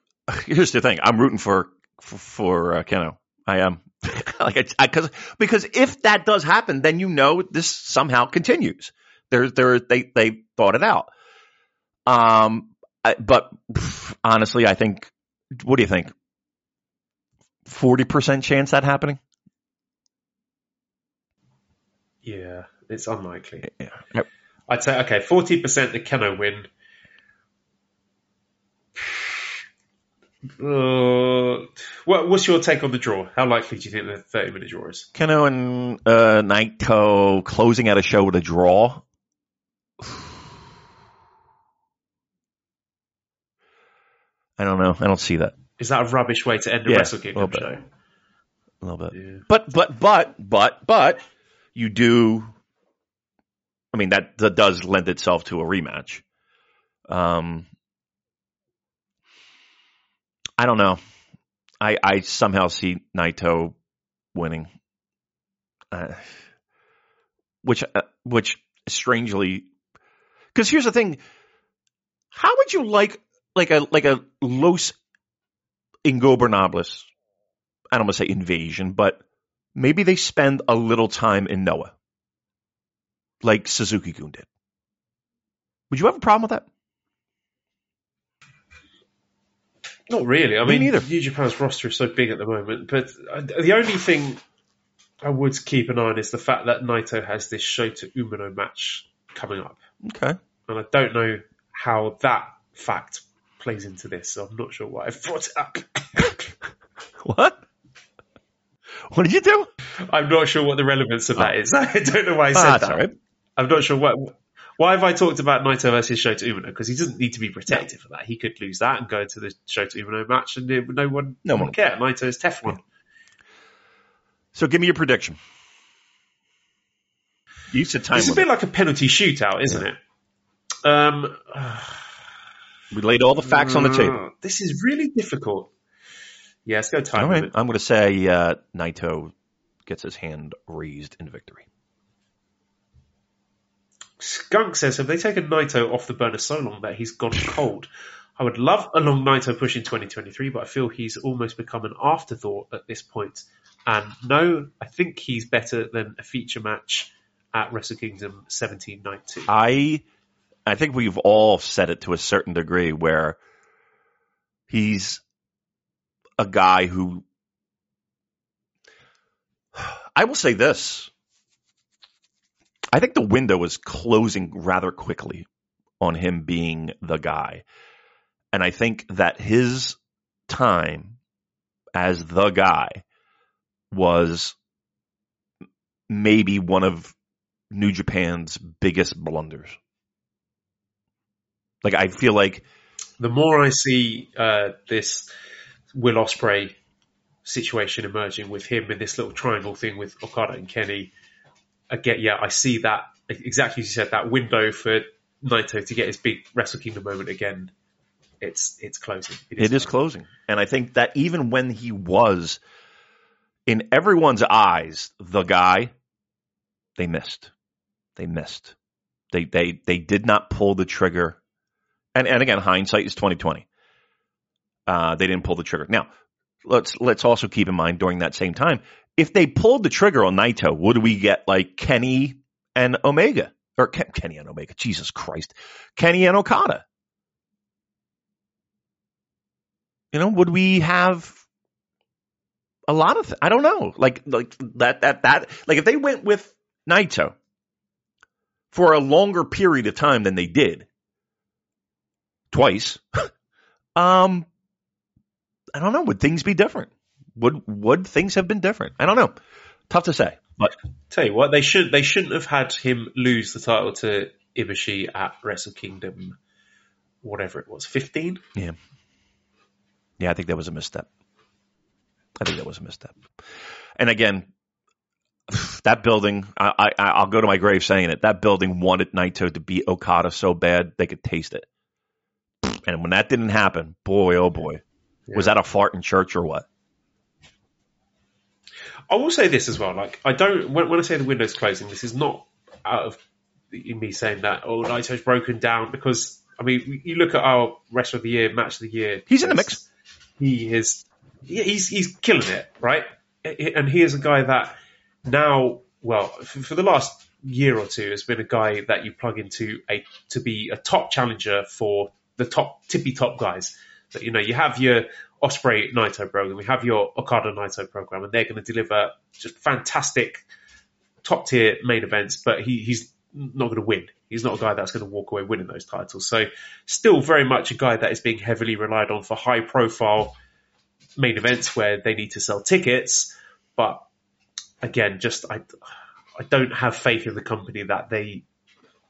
here's the thing: I'm rooting for for, for uh, Kenoh. I am, *laughs* like, I, because because if that does happen, then you know this somehow continues. There, there, they they thought it out. Um, I, but pff, honestly, I think. What do you think? Forty percent chance that happening? Yeah, it's unlikely. Yeah. I'd say okay, forty percent the Kenoh win. Uh, what, what's your take on the draw? How likely do you think the thirty-minute draw is? Kenoh and uh, Naito closing out a show with a draw. *sighs* I don't know. I don't see that Is that a rubbish way to end a Yeah, Wrestle Kingdom a show? a little bit. Yeah. But but but but but you do. I mean that that does lend itself to a rematch. Um, I don't know. I I somehow see Naito winning, uh, which uh, which strangely, because here's the thing: how would you like like a like a Los Ingobernables? I don't want to say invasion, but maybe they spend a little time in Noah, like Suzuki Gun did. Would you have a problem with that? Not really. I Me mean, neither. New Japan's roster is so big at the moment, but uh, the only thing I would keep an eye on is the fact that Naito has this Shota Umino match coming up, Okay. and I don't know how that fact plays into this. So I'm not sure why I've brought it up. *laughs* What? What did you do? I'm not sure what the relevance of that is. *laughs* I don't know why I said Ah, that. right. I'm not sure what. Why have I talked about Naito versus Shota Umino? Because he doesn't need to be protected for that. He could lose that and go into the Shota Umino match, and it- no one, No one care. Naito is Teflon. So give me your prediction. You said time It's a bit like a penalty shootout, isn't it? Um, We laid all the facts on the table. uh, This is really difficult. Yeah, let's go time All right. I'm going to say uh, Naito gets his hand raised in victory. Skunk says, have they taken Naito off the burner so long that he's gone cold? I would love a long Naito push in 2023, but I feel he's almost become an afterthought at this point. And no, I think he's better than a feature match at Wrestle Kingdom 1792. I I think we've all said it to a certain degree where he's a guy who *sighs* I will say this. I think the window was closing rather quickly on him being the guy. And I think that his time as the guy was maybe one of New Japan's biggest blunders. Like I feel like the more I see uh, this Will Ospreay situation emerging with him in this little triangle thing with Okada and Kenny, Get yeah, I see that exactly as you said that window for Naito to get his big Wrestle Kingdom moment again. It's it's closing. it is closing. And I think that even when he was in everyone's eyes the guy, they missed. They missed. They they they did not pull the trigger. And and again, hindsight is twenty twenty. Uh, they didn't pull the trigger. Now, let's let's also keep in mind during that same time, if they pulled the trigger on Naito, would we get like Kenny and Omega or Ken, Kenny and Omega? Jesus Christ, Kenny and Okada. You know, would we have a lot of? Th- I don't know. Like like that that that like if they went with Naito for a longer period of time than they did twice, *laughs* um, I don't know. Would things be different? Would would things have been different? I don't know. Tough to say. But Tell you what, they should they shouldn't have had him lose the title to Ibushi at Wrestle Kingdom, whatever it was, fifteen. yeah, yeah, I think that was a misstep. I think that was a misstep. And again, that building, I, I, I'll go to my grave saying it. That building wanted Naito to beat Okada so bad they could taste it. And when that didn't happen, boy, oh boy, was that a fart in church or what? I will say this as well. Like, I don't when, when I say the window's closing, this is not out of me saying that oh Naito's broken down because I mean you look at our rest of the year match of the year. He's in the mix. He is. He's he's killing it, right? And he is a guy that now, well, for, the last year or two, has been a guy that you plug into a to be a top challenger for the top tippy top guys. So you know you have your Ospreay Naito program, we have your Okada Naito program, and they're going to deliver just fantastic top tier main events. But he, he's not going to win. He's not a guy that's going to walk away winning those titles. So still very much a guy that is being heavily relied on for high profile main events where they need to sell tickets. But again, just I I don't have faith in the company that they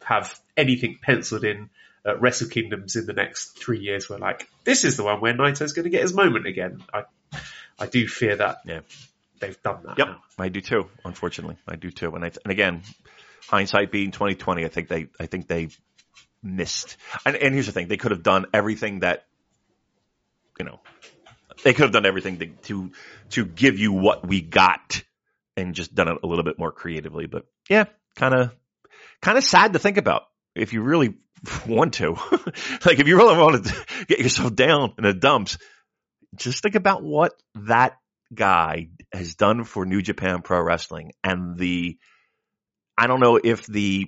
have anything penciled in at Wrestle Kingdoms in the next three years. Where like this is the one where Naito's going to get his moment again. I I do fear that Yeah. they've done that. Yep, now. I do too. Unfortunately, I do too. And I, and again, hindsight being twenty twenty, I think they I think they missed. And, and here's the thing: they could have done everything that you know. They could have done everything to, to to give you what we got, and just done it a little bit more creatively. But yeah, kind of kind of sad to think about if you really *laughs* want to. *laughs* like if you really want to *laughs* get yourself down in the dumps, just think about what that guy has done for New Japan Pro Wrestling and the I don't know if the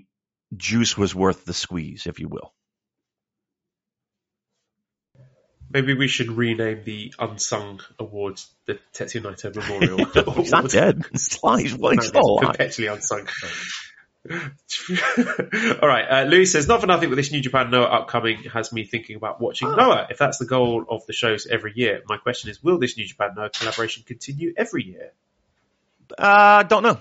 juice was worth the squeeze, if you will. Maybe we should rename the unsung awards the Tetsuya Naito Memorial. He's not dead. He's, well, he's, well, he's still alive. perpetually unsung. *laughs* All right, uh, Louis says, not for nothing, but this New Japan Noah upcoming has me thinking about watching Oh. Noah. If that's the goal of the shows every year, my question is, will this New Japan Noah collaboration continue every year? Uh, don't know.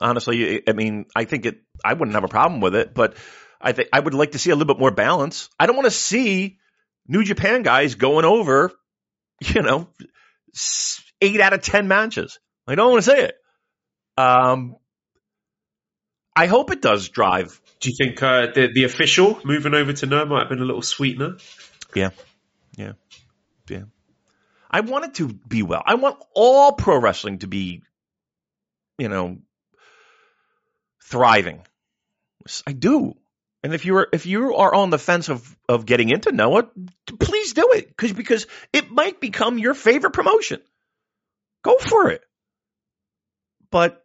Honestly, I mean, I think it. I wouldn't have a problem with it, but I think I would like to see a little bit more balance. I don't want to see New Japan guys going over, you know, eight out of ten matches. I don't want to say it. Um, I hope it does drive. Do you think uh, the the official moving over to Noah might have been a little sweetener? Yeah, yeah, yeah. I want it to be well. I want all pro wrestling to be, you know, thriving. I do. And if you're if you are on the fence of of getting into Noah, please do it because because it might become your favorite promotion. Go for it. But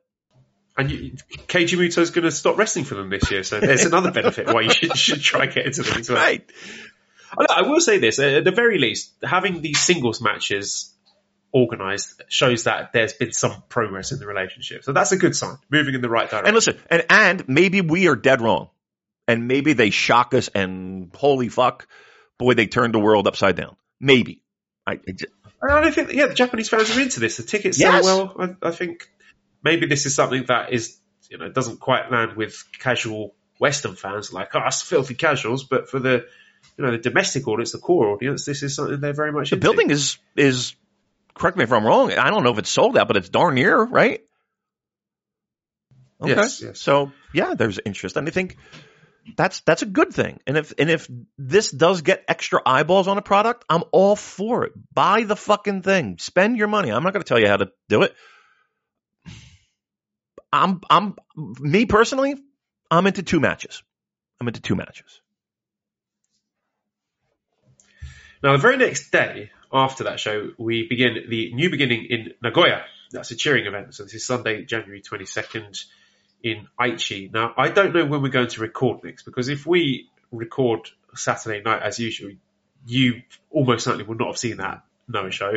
And you, Keiji Muto's going to stop wrestling for them this year, so there's another benefit why you should, *laughs* should try and get into them as well. right, I will say this: at the very least, having these singles matches organised shows that there's been some progress in the relationship. So that's a good sign, moving in the right direction. and listen, and and maybe we are dead wrong, and maybe they shock us, and holy fuck, boy, they turned the world upside down. Maybe. I, I j- And I don't think, yeah, the Japanese fans are into this. The tickets Yes. sell well. I, I think maybe this is something that is, you know, doesn't quite land with casual Western fans like us, filthy casuals. But for the, you know, the domestic audience, the core audience, this is something they're very much the into. building is is correct me if I'm wrong. I don't know if it's sold out, but it's darn near, right? Okay. Yes, yes. So yeah, there's interest, and I think that's that's a good thing. And if and if this does get extra eyeballs on a product, I'm all for it. Buy the fucking thing. Spend your money. I'm not going to tell you how to do it. I'm I'm me personally. I'm into two matches. I'm into two matches. Now, the very next day after that show, we begin the new beginning in Nagoya. That's a cheering event. So this is Sunday, January 22nd in Aichi. Now, I don't know when we're going to record next because if we record Saturday night as usual, you almost certainly will not have seen that Noah show.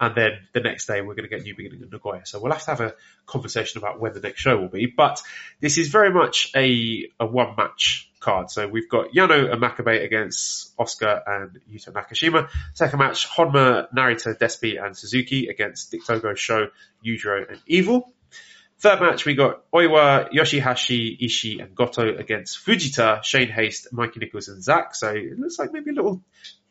And then the next day we're going to get New Beginning in Nagoya. So we'll have to have a conversation about when the next show will be. But this is very much a, a one match card. So we've got Yano and Makabe against Oskar and Yuto Nakashima. Second match, Honma, Narita, Despi and Suzuki against Dick Togo, Sho, Yujiro and Evil. Third match, we got Oiwa, Yoshihashi, Ishii, and Goto against Fujita, Shane Haste, Mikey Nichols, and Zack. So it looks like maybe a little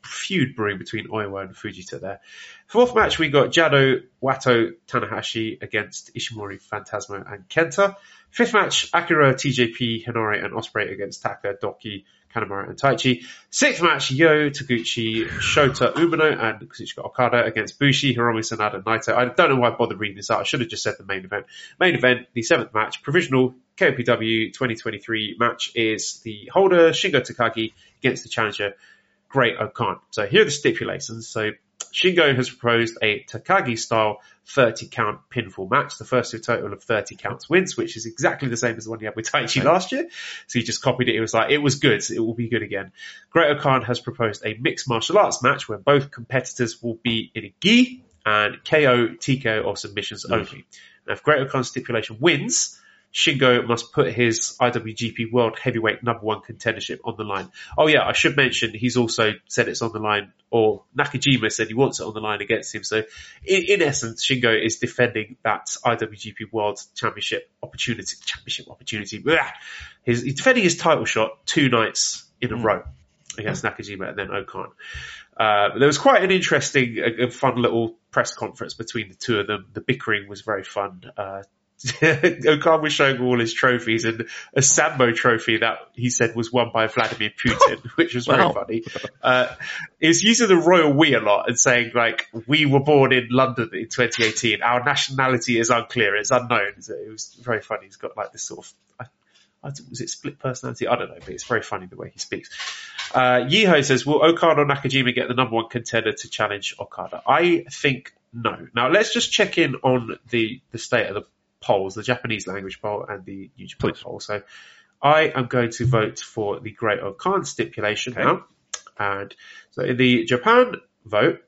feud brewing between Oiwa and Fujita there. Fourth match, we got Jado, Wato, Tanahashi against Ishimori, Phantasmo, and Kenta. Fifth match, Akira, TJP, Henare, and Ospreay against Taka, Douki, Kanemaru, and Taichi. Sixth match, Yo, Taguchi, Shota, Umino, and Kazuchika Okada against Bushi, Hiromu Sanada, Naito. I don't know why I bothered reading this out. I should have just said the main event. Main event, the seventh match, provisional KOPW 2023 match is the holder, Shingo Takagi, against the challenger, Great O'Khan. So here are the stipulations. So Shingo has proposed a Takagi style 30 count pinfall match. The first to a total of 30 counts wins, which is exactly the same as the one he had with Taichi last year. So he just copied it. He was like, it was good. It will be good again. Great O'Khan has proposed a mixed martial arts match where both competitors will be in a gi and KO, TKO or submissions mm. only. Now, if Great O'Khan's stipulation wins, Shingo must put his IWGP World Heavyweight Number One contendership on the line. Oh yeah, I should mention he's also said it's on the line, or Nakajima said he wants it on the line against him. So, in, in essence, Shingo is defending that IWGP World Championship opportunity. Championship opportunity. Blah. He's, he's defending his title shot two nights in a row against Nakajima and then O'Khan. Uh, there was quite an interesting, a, a fun little press conference between the two of them. The bickering was very fun. Uh, *laughs* O'Khan was showing all his trophies and a Sambo trophy that he said was won by Vladimir Putin, *laughs* which was very Wow. funny. Uh, he was using the royal we a lot and saying like, we were born in London in 2018. Our nationality is unclear. It's unknown. So it was very funny. He's got like this sort of, I, I was it split personality? I don't know, but it's very funny the way he speaks. Uh, Yiho says, will Okada or Nakajima get the number one contender to challenge Okada? I think no. Now let's just check in on the, the state of the polls, the Japanese language poll and the Japan poll. So I am going to vote for the Great O'Khan stipulation Okay. now. And so in the Japan vote,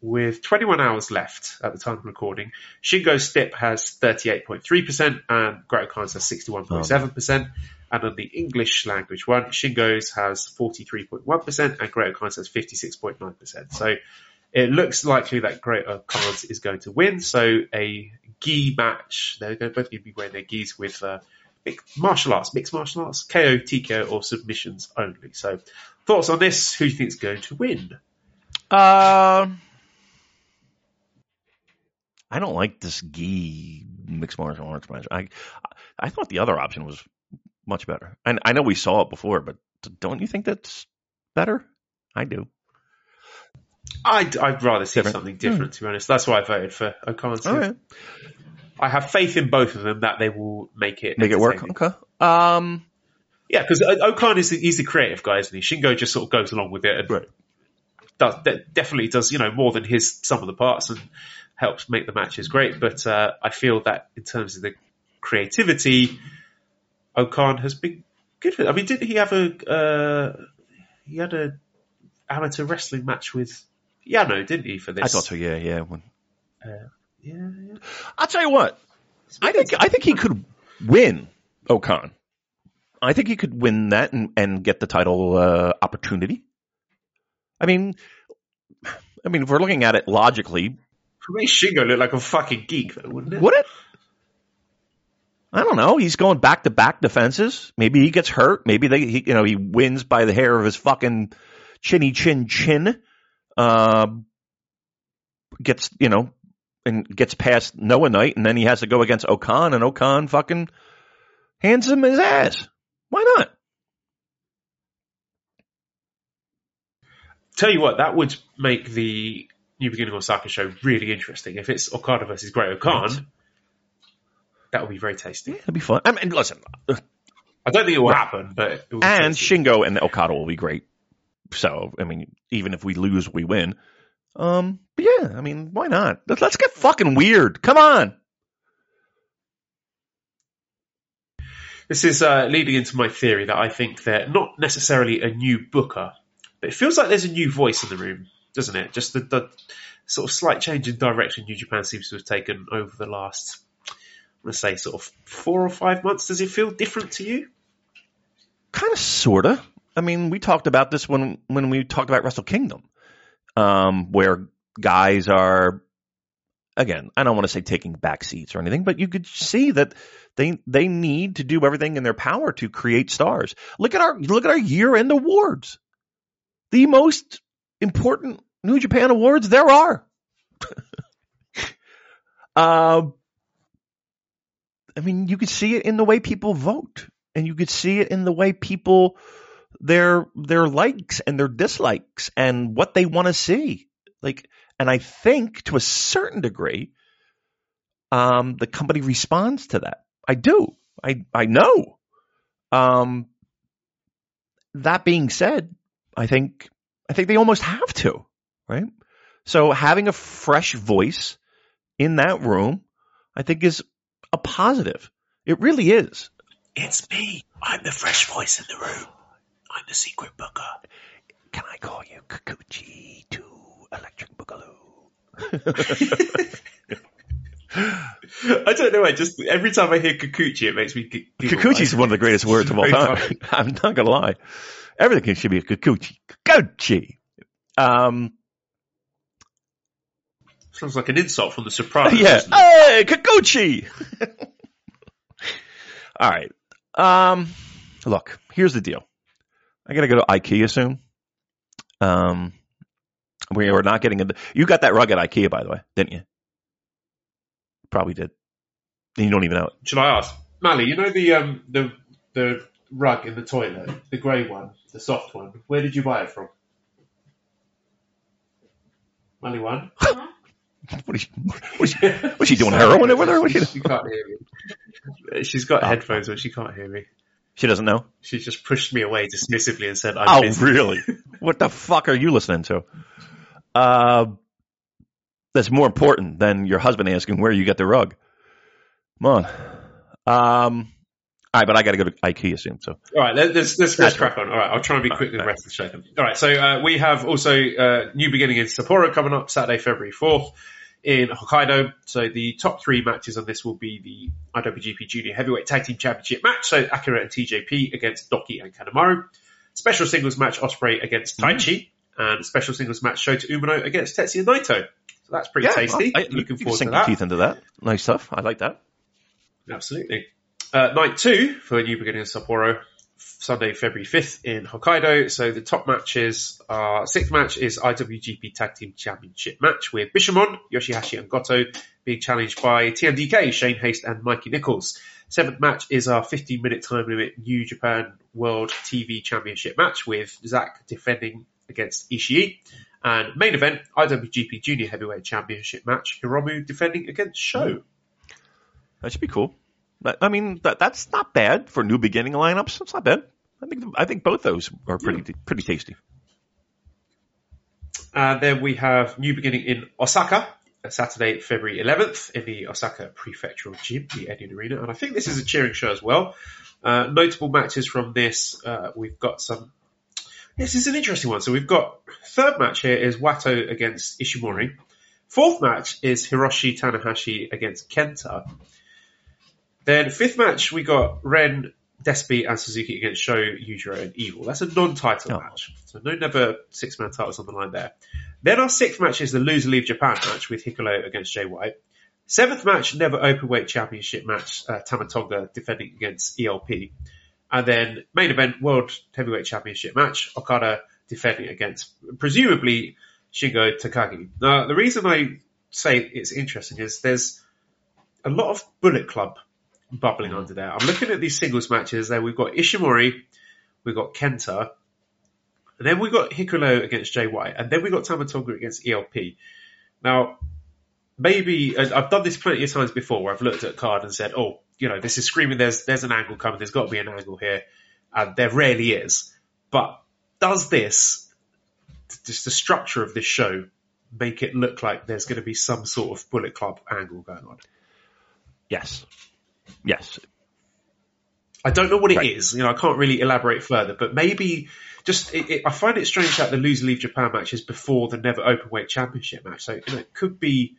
with 21 hours left at the time of recording, Shingo Stip has 38.3% and Great O'Khan's has 61.7%. And on the English language one, Shingo's has 43.1% and Great O'Khan's has 56.9%. So it looks likely that Great O'Khan's is going to win. So a gi match, they're both going to be wearing their gis with uh, martial arts, mixed martial arts, KO, TKO, or submissions only. So thoughts on this? Who do you think is going to win? Uh, I don't like this gi mixed martial arts match. I I thought the other option was much better. And I know we saw it before, but don't you think that's better? I do. I'd, I'd rather see different. something different, to be honest. That's why I voted for O'Khan. Okay. I have faith in both of them that they will make it make it work. Okay. Um, yeah, because O'Khan is the, he's the creative guy, isn't he? Shingo just sort of goes along with it and right. does definitely does you know more than his some of the parts and helps make the matches great. But uh, I feel that in terms of the creativity, O'Khan has been good. For. I mean, didn't he have a uh, he had a amateur wrestling match with Yano, didn't he? For this, I thought so. Yeah, yeah. When... Uh, yeah, yeah. I'll tell you what. I think I think he could win O'Khan. I think he could win that and, and get the title uh, opportunity. I mean, I mean, if we're looking at it logically, for me, Shingo looked like a fucking geek, though, wouldn't it? Would it? I don't know. He's going back to back defenses. Maybe he gets hurt. Maybe they, he, you know, he wins by the hair of his fucking chinny chin chin. Uh, gets, you know, and gets past Noah Knight, and then he has to go against O'Khan, and O'Khan fucking hands him his ass. Why not? Tell you what, that would make the New Beginning of Osaka show really interesting. If it's Okada versus Great-O'Khan, right. that would be very tasty. Yeah, it'd be fun. I mean, listen, I don't think it will happen, but and Shingo and Okada will be great. So, I mean, even if we lose, we win. Um, but yeah, I mean, why not? Let's get fucking weird. Come on. This is uh, leading into my theory that I think they're not necessarily a new booker, but it feels like there's a new voice in the room, doesn't it? Just the, the sort of slight change in direction New Japan seems to have taken over the last, let's say, sort of four or five months. Does it feel different to you? Kind of, sorta. I mean, we talked about this when when we talked about Wrestle Kingdom um, where guys are again, I don't want to say taking back seats or anything, but you could see that they they need to do everything in their power to create stars. Look at our look at our year end awards. The most important New Japan awards there are. uh, *laughs* I mean, you could see it in the way people vote, and you could see it in the way people their their likes and their dislikes and what they want to see. Like, and I think to a certain degree, um, the company responds to that. I do. I I know. Um, that being said, I think I think they almost have to, right? So having a fresh voice in that room, I think is a positive. It really is. It's me. I'm the fresh voice in the room. I'm the secret booker. Can I call you Kikuchi to Electric Boogaloo? *laughs* I don't know. I just every time I hear Kikuchi, it makes me. Kikuchi is one of the greatest words of all *laughs* time. *laughs* I'm not gonna lie. Everything should be a Kikuchi. Kikuchi. Um, Sounds like an insult from The surprise. Yeah. Hey, Kikuchi. all right. Um, look, here's the deal. I got to go to IKEA soon. Um, we are not getting into. You got that rug at IKEA, by the way, didn't you? Probably did. You don't even know it. Should I ask, Mally? You know the um the the rug in the toilet, the grey one, the soft one. Where did you buy it from? Mally one. *laughs* What is, what is she, was she doing heroin over there? She, she can't hear me. She's got oh. headphones, but she can't hear me. She doesn't know. She just pushed me away dismissively and said, I'm "Oh, busy. really? *laughs* what the fuck are you listening to?" Uh, that's more important than your husband asking where you get the rug. Come on. Um, All right, but I got to go to IKEA soon. So All right, let- let's let's, let's crack on. All right, I'll try and be quick with the rest of the show. All right, so uh, we have also uh, new beginning in Sapporo coming up Saturday, February fourth in Hokkaido. So the top three matches on this will be the IWGP Junior Heavyweight Tag Team Championship match. So Akira and TJP against Douki and Kanemaru. Special singles match Ospreay against Taichi, and special singles match Shota Umino against Tetsuya Naito. So that's pretty tasty. I, you Looking forward to that. teeth into that. Nice stuff. I like that. Absolutely. Uh, night two for New Beginning in Sapporo, Sunday, February 5th in Hokkaido. So the top matches are, sixth match is IWGP Tag Team Championship match with Bishamon, Yoshihashi and Goto being challenged by TMDK, Shane Haste and Mikey Nichols. Seventh match is our 15 minute time limit New Japan World TV Championship match with Zack defending against Ishii. And main event, IWGP Junior Heavyweight Championship match, Hiromu defending against Sho. That should be cool. But, I mean, that that's not bad for new beginning lineups. It's not bad. I think I think both those are pretty pretty tasty. And then we have New Beginning in Osaka, uh, Saturday, February 11th, in the Osaka Prefectural Gym, the Edion Arena. And I think this is a cheering show as well. Uh, notable matches from this, uh, we've got some. This is an interesting one. So we've got third match here is Wato against Ishimori. Fourth match is Hiroshi Tanahashi against Kenta. Then fifth match we got Ren, Despi, and Suzuki against SHO, Yujiro, and Evil. That's a non-title Oh. match, so no never six-man titles on the line there. Then our sixth match is the loser leave Japan match with Hikuleo against Jay White. Seventh match, never openweight championship match, uh, Tama Tonga defending against ELP. And then main event, world heavyweight championship match, Okada defending against presumably Shingo Takagi. Now, the reason I say it's interesting is there's a lot of Bullet Club bubbling under there. I'm looking at these singles matches there. We've got Ishimori, we've got Kenta, and then we've got Hikuleo against Jay White, and then we've got Tama Tonga against ELP. Now, maybe I've done this plenty of times before where I've looked at a card and said, "Oh, you know, this is screaming. There's there's an angle coming. There's got to be an angle here," and there rarely is. But does this, just the structure of this show, make it look like there's going to be some sort of Bullet Club angle going on? Yes, yes. I don't know what it Right. is. You know, I can't really elaborate further, but maybe just it, it, I find it strange that the loser leave Japan match is before the never openweight championship match. So you know, it could be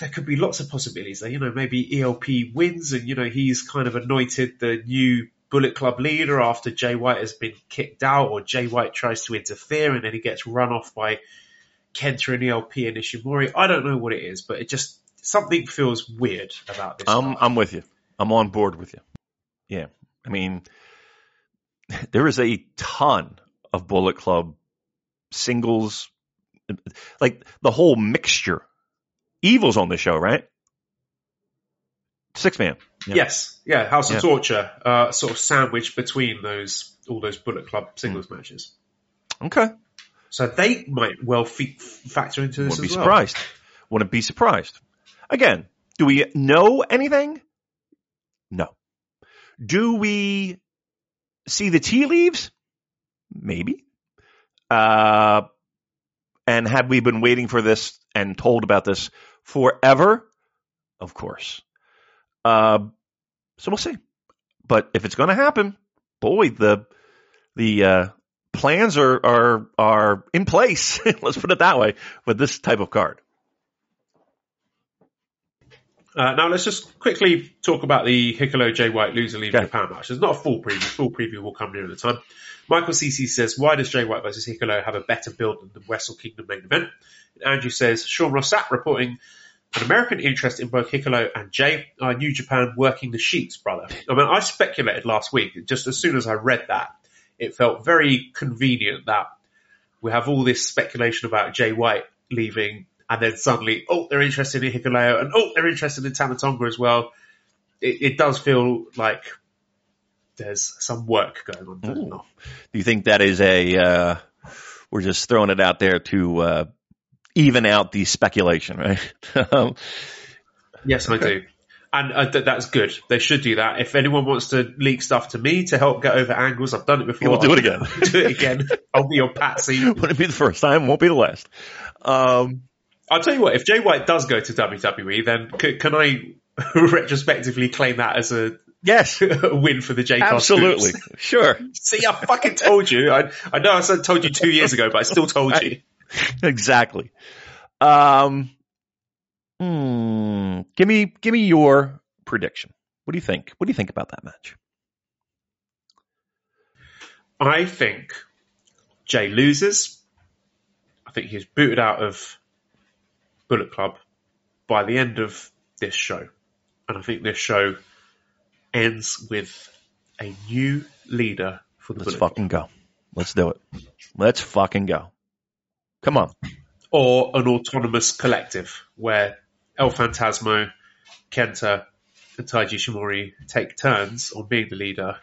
there could be lots of possibilities there. You know, maybe ELP wins and you know he's kind of anointed the new Bullet Club leader after Jay White has been kicked out, or Jay White tries to interfere and then he gets run off by Kenta and ELP and Ishimori. I don't know what it is, but it just something feels weird about this. I'm. I'm with you. I'm on board with you. Yeah, I mean, there is a ton of Bullet Club singles, like the whole mixture. Evil's on the show, right? Six man. Yeah. Yes, yeah, House Yeah. of Torture, uh, sort of sandwiched between those all those Bullet Club singles matches. Okay. So they might well fe- factor into this Wouldn't be well. surprised. Wouldn't be surprised. Again, do we know anything? No. Do we see the tea leaves? Maybe. Uh, and have we been waiting for this and told about this forever? Of course. Uh, so we'll see. But if it's going to happen, boy, the the uh, plans are are are in place. *laughs* Let's put it that way with this type of card. Uh, now let's just quickly talk about the Hikuleo Jay White loser leave Okay. Japan match. There's not a full preview. Full preview will come near the time. Michael CC says, why does Jay White versus Hikuleo have a better build than the Wrestle Kingdom main event? And Andrew says, Sean Ross Sapp reporting an American interest in both Hikuleo and Jay are New Japan working the sheets, brother. I mean, I speculated last week, just as soon as I read that, it felt very convenient that we have all this speculation about Jay White leaving, and then suddenly, oh, they're interested in Hikuleo, and oh, they're interested in Tama Tonga as well. It, it does feel like there's some work going on. doesn't it? Ooh. Do you think that is a? Uh, we're just throwing it out there to uh, even out the speculation, right? *laughs* Yes, I do. And uh, th- that's good. They should do that. If anyone wants to leak stuff to me to help get over angles, I've done it before. We'll do it again. *laughs* do it again. I'll be your patsy. *laughs* Wouldn't be the first time, won't be the last. Um, I'll tell you what. If Jay White does go to WWE, then c- can I *laughs* retrospectively claim that as a Yes, *laughs* a win for the J absolutely. Sure. *laughs* See, I fucking told you. I, I know I said told you two years ago, but I still told you. exactly. Um, hmm, give me give me your prediction. What do you think? What do you think about that match? I think Jay loses. I think he's booted out of Bullet Club by the end of this show. And I think this show ends with a new leader for the Let's Bullet fucking go. Let's do it. Let's fucking go. Come on. or an autonomous collective where El Phantasmo, Kenta, and Taiji Ishimori take turns on being the leader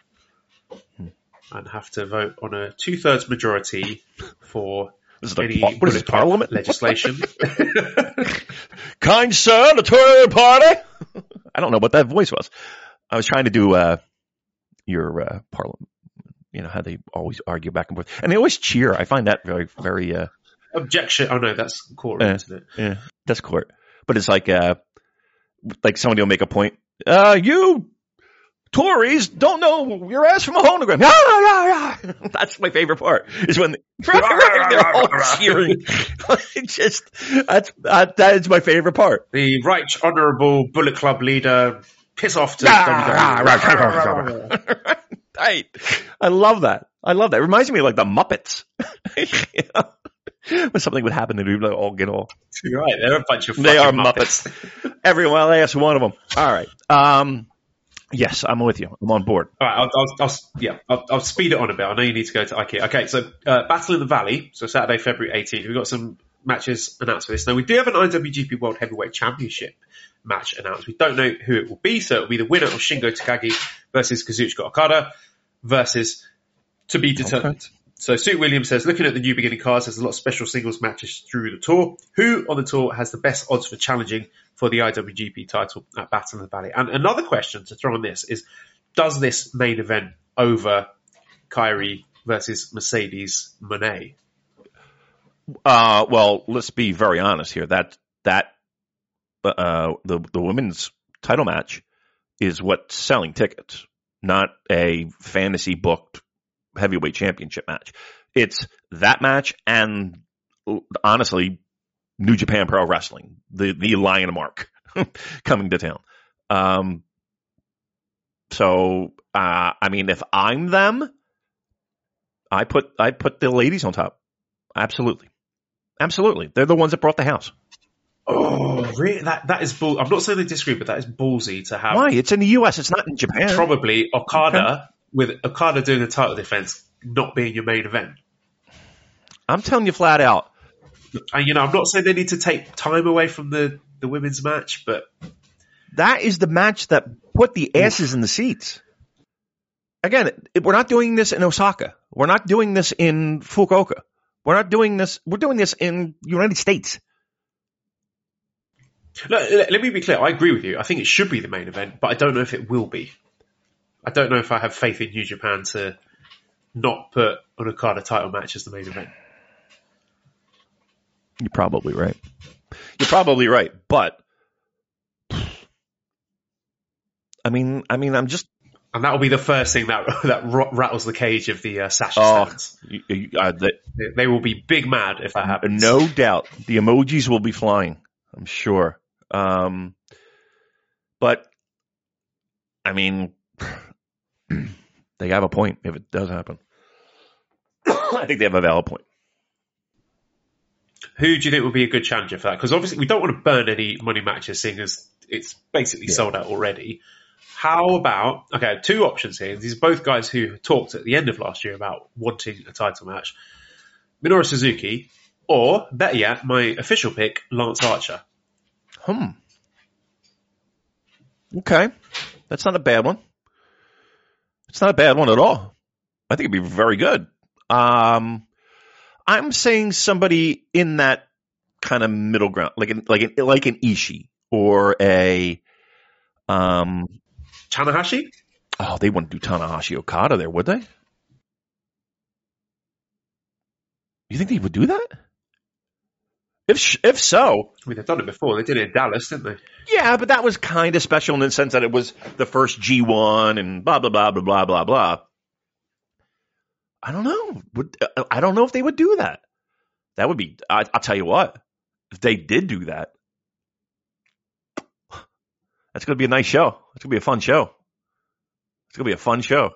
hmm. and have to vote on a two thirds majority for This is any what is this, Parliament? legislation. *laughs* Kind sir, the Tory party. I don't know what that voice was. I was trying to do uh, your uh, parliament. You know how they always argue back and forth, and they always cheer. I find that very, very. Uh, Objection. Oh no, that's court, Yeah. isn't it? yeah, that's court. But it's like, uh, like somebody will make a point. Uh, you Tories don't know your ass from a honogram. Yeah, yeah, yeah. *laughs* That's my favorite part. Is when they're all cheering. Just that's that, that is my favorite part. The right honourable Bullet Club leader piss off to WWE. *laughs* Right. I love that. I love that. It reminds me of like the Muppets. You *laughs* know? When something would happen, they'd be like, all get all. You're right, they're a bunch of They are Muppets. Everyone, well, that's one of them. All right. Um, yes, I'm with you. I'm on board. All right, I'll, I'll, I'll yeah, I'll, I'll speed it on a bit. I know you need to go to IKEA. Okay, so uh, Battle in the Valley, so Saturday, February 18th. We've got some matches announced for this. Now we do have an IWGP World Heavyweight Championship match announced. We don't know who it will be, so it'll be the winner of Shingo Takagi versus Kazuchika Okada versus to be determined. So Sue Williams says, looking at the new beginning cards, there's a lot of special singles matches through the tour. Who on the tour has the best odds for challenging for the IWGP title at Battle in the Valley? And another question to throw on this is, does this main event over Kairi versus Mercedes Moné? Uh, well, let's be very honest here. That that uh, the the women's title match is what's selling tickets, not a fantasy booked heavyweight championship match. It's that match and honestly, New Japan Pro Wrestling, the the Lion Mark *laughs* coming to town. Um, so uh, I mean, if I'm them, I put I put the ladies on top. Absolutely, absolutely. They're the ones that brought the house. Oh, really? That that is bull. I'm not saying they disagree, but that is ballsy to have. Why? It's in the U.S. It's not in Japan. Probably Okada with Okada doing a title defense not being your main event. I'm telling you flat out. And you know, I'm not saying they need to take time away from the the women's match, but That is the match that put the asses in the seats. Again, we're not doing this in Osaka. We're not doing this in Fukuoka. We're not doing this. We're doing this in United States. let me be clear. I agree with you. I think it should be the main event, but I don't know if it will be. I don't know if I have faith in New Japan to not put an Okada title match as the main event. You're probably right. You're probably right, but I mean, I mean, I'm just And that will be the first thing that *laughs* that rattles the cage of the uh, Sasha oh, stands. you- you- uh, the, They- They will be big mad if that happens. no doubt the emojis will be flying. I'm sure. Um, but I mean, *clears throat* they have a point if it does happen. *clears throat* I think they have a valid point. Who do you think would be a good challenger for that? Because obviously we don't want to burn any money matches, seeing as it's basically sold out already. How about okay? Two options here. These are both guys who talked at the end of last year about wanting a title match: Minoru Suzuki, or better yet, my official pick, Lance Archer. Hmm. Okay, that's not a bad one. It's not a bad one at all. I think it'd be very good. Um, I'm saying somebody in that kind of middle ground, like an, like an, like an Ishii or a um. Tanahashi. Oh, they wouldn't do Tanahashi Okada there, would they? You think they would do that? If if so, I mean, they've done it before. They did it in Dallas, didn't they? yeah, but that was kind of special in the sense that it was the first G1 and blah blah blah blah blah blah blah. I don't know. Would I don't know if they would do that. That would be. I, I'll tell you what. If they did do that, that's going to be a nice show. It's going to be a fun show. It's going to be a fun show.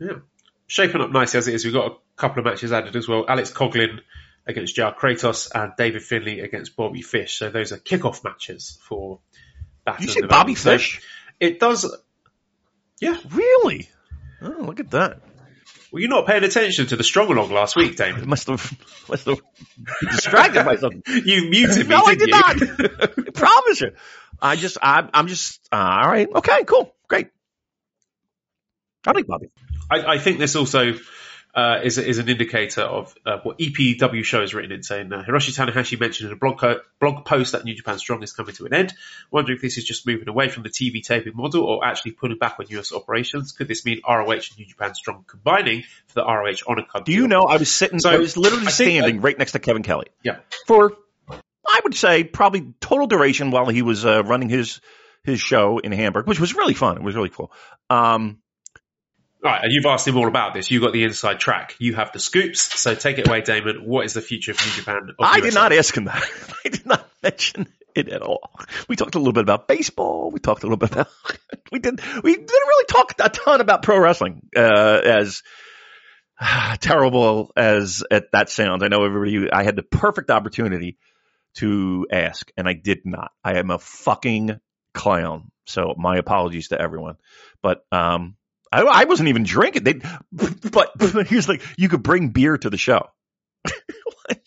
Yeah. Shaping up nicely as it is. We've got a couple of matches added as well. Alex Coughlin against JR Kratos and David Finlay against Bobby Fish. So those are kickoff matches for Battle You the Bobby. So Fish? It does. Yeah. Really? Oh, look at that. Were you not paying attention to the strong along last week, I Damon? must have, must have distracted myself. *laughs* You muted me, no, I did you? not. I *laughs* promise you. I just, I, I'm just, uh, all right. Okay, cool. Great. I like Bobby. I, I think this also uh, is is an indicator of uh, what EPW show has written in, saying uh, Hiroshi Tanahashi mentioned in a blog co- blog post that New Japan Strong is coming to an end. Wondering if this is just moving away from the TV taping model or actually pulling back on US operations. Could this mean ROH and New Japan Strong combining for the ROH Honor Club? Do you know I was sitting, So, I was literally I think standing right next to Kevin Kelly Yeah. for, I would say, probably total duration while he was uh, running his his show in Hamburg, which was really fun. It was really cool. Um, right, and you've asked him all about this. You got the inside track. You have the scoops. So take it away, Damon. What is the future of New Japan? Of I did not ask him that. *laughs* I did not mention it at all. We talked a little bit about baseball. We talked a little bit about *laughs* we did we didn't really talk a ton about pro wrestling uh, as *sighs* terrible as at that sounds. I know everybody. I had the perfect opportunity to ask, and I did not. I am a fucking clown. So my apologies to everyone. But um, I, I wasn't even drinking. They, but, but here's like you could bring beer to the show. *laughs*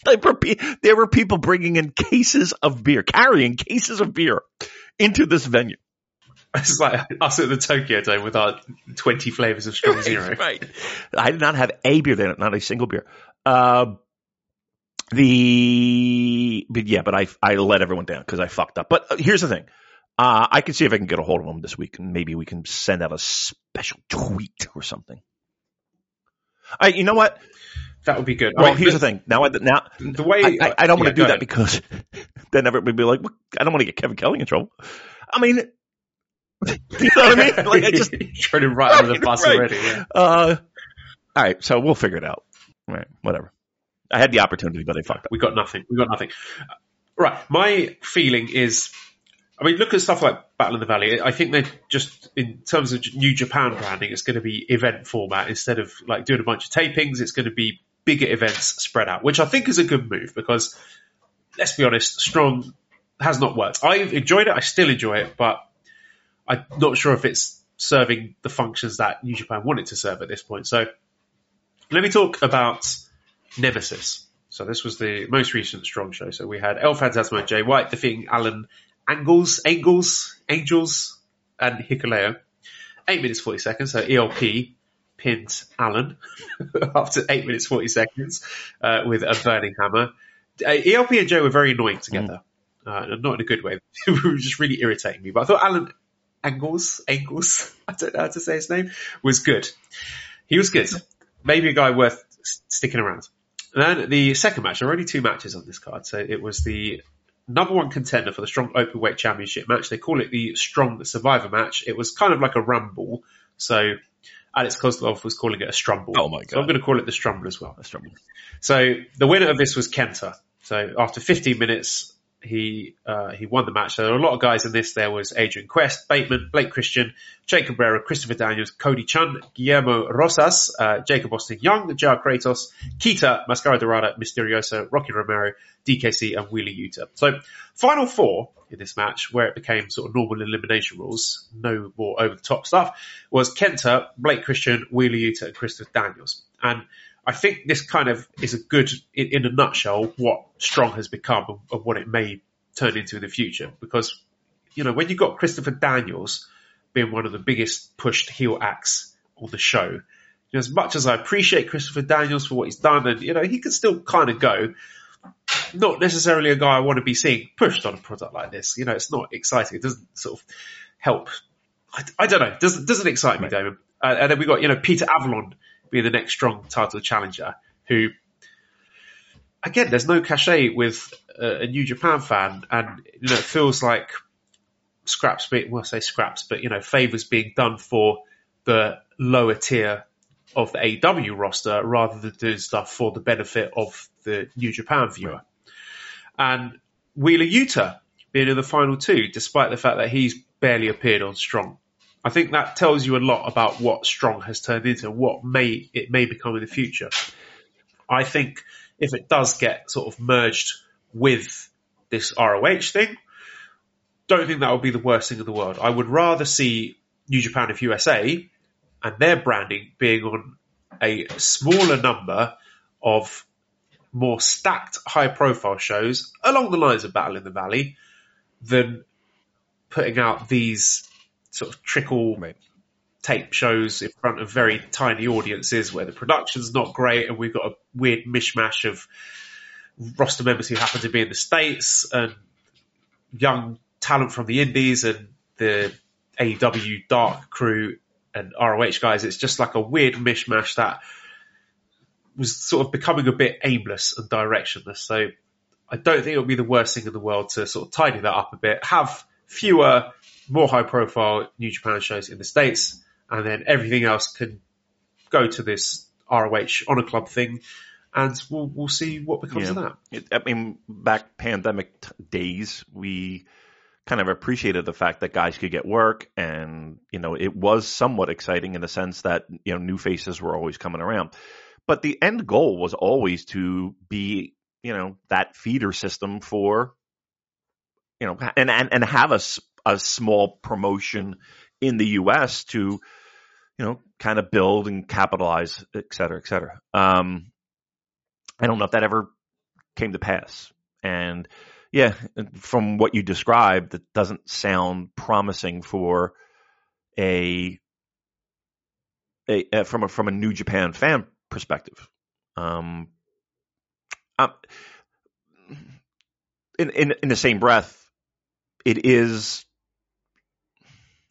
There were pe- there were people bringing in cases of beer, carrying cases of beer into this venue. It's like us at the Tokyo Dome with our 20 flavors of Strong Zero. *laughs* Right. I did not have a beer there, not a single beer. Uh, the but yeah, but I I let everyone down because I fucked up. But uh, here's the thing. Uh, I can see if I can get a hold of them this week, and maybe we can send out a special tweet or something. I, you know what? That would be good. Well, I mean, here's the thing. Now, I, now The way I, I, don't want Yeah, to do that ahead. because *laughs* then everybody would be like, "What? I don't want to get Kevin Kelly in trouble. I mean, *laughs* you know what I mean? Like, I just, *laughs* trying to right under the Right, bus right. already. Yeah. uh, all right. So we'll figure it out. All right. Whatever. I had the opportunity, but I fucked up. We got nothing. We got nothing. Right. My feeling is, I mean, look at stuff like Battle in the Valley. I think they just, in terms of New Japan branding, it's going to be event format instead of like doing a bunch of tapings. It's going to be bigger events spread out, which I think is a good move because let's be honest, Strong has not worked. I've enjoyed it. I still enjoy it, but I'm not sure if it's serving the functions that New Japan wanted to serve at this point. So let me talk about Nemesis. So this was the most recent Strong show. So we had El Phantasmo and Jay White defeating Alan Angles, Angles, Angels, and Hikuleo. Eight minutes forty seconds. So ELP pinned Alan *laughs* after eight minutes forty seconds uh, with a burning hammer. Uh, ELP and Joe were very annoying together, uh, not in a good way. *laughs* they were just really irritating me. But I thought Alan Angles, Angles, *laughs* I don't know how to say his name, was good. He was good. Maybe a guy worth sticking around. And then the second match, there were only two matches on this card. So it was the number one contender for the Strong Openweight Championship match. They call it the Strong Survivor match. It was kind of like a rumble. So Alex Koslov was calling it a strumble. Oh my So I'm going to call it the strumble as well. That's trouble. So the winner of this was Kenta. So after 15 minutes, he uh, he won the match. So there were a lot of guys in this. There was Adrian Quest, Bateman, Blake Christian, Jake Cabrera, Christopher Daniels, Cody Chun, Guillermo Rosas, uh, Jacob Austin Young, JR Kratos, Kita, Mascara Dorada, Misterioso, Rocky Romero, DKC, and Wheeler Yuta. So final four in this match, where it became sort of normal elimination rules, no more over the top stuff, was Kenta, Blake Christian, Wheeler Yuta, and Christopher Daniels. And I think this kind of is a good, in, in a nutshell, what Strong has become and, and what it may turn into in the future. Because, you know, when you've got Christopher Daniels being one of the biggest pushed heel acts on the show, you know, as much as I appreciate Christopher Daniels for what he's done, and, you know, he can still kind of go, not necessarily a guy I want to be seeing pushed on a product like this. You know, it's not exciting. It doesn't sort of help. I, I don't know. It doesn't, doesn't excite me, Damon. Uh, and then we got, you know, Peter Avalon being the next strong title challenger who again, there's no cachet with a, a New Japan fan, and you know, it feels like scraps being, well, I say scraps, but you know, favors being done for the lower tier of the AEW roster rather than doing stuff for the benefit of the New Japan viewer. Right. And Wheeler Yuta being in the final two, despite the fact that he's barely appeared on Strong. I think that tells you a lot about what Strong has turned into, what may it may become in the future. I think if it does get sort of merged with this ROH thing, don't think that would be the worst thing in the world. I would rather see New Japan of USA and their branding being on a smaller number of more stacked high profile shows along the lines of Battle in the Valley than putting out these sort of trickle right. tape shows in front of very tiny audiences where the production's not great and we've got a weird mishmash of roster members who happen to be in the States and young talent from the Indies and the AEW Dark crew and ROH guys. It's just like a weird mishmash that was sort of becoming a bit aimless and directionless. So I don't think it would be the worst thing in the world to sort of tidy that up a bit, have fewer, more high profile New Japan shows in the States, and then everything else can go to this ROH Honor Club thing. And we'll we'll see what becomes yeah. of that. It, I mean, back pandemic t- days, we kind of appreciated the fact that guys could get work and you know it was somewhat exciting in the sense that you know new faces were always coming around but the end goal was always to be you know that feeder system for you know and and, and have a, a small promotion in the US to you know kind of build and capitalize et cetera et cetera um I don't know if that ever came to pass and yeah, from what you described, it doesn't sound promising for a, a from a from a New Japan fan perspective. Um, um, in in in the same breath, it is.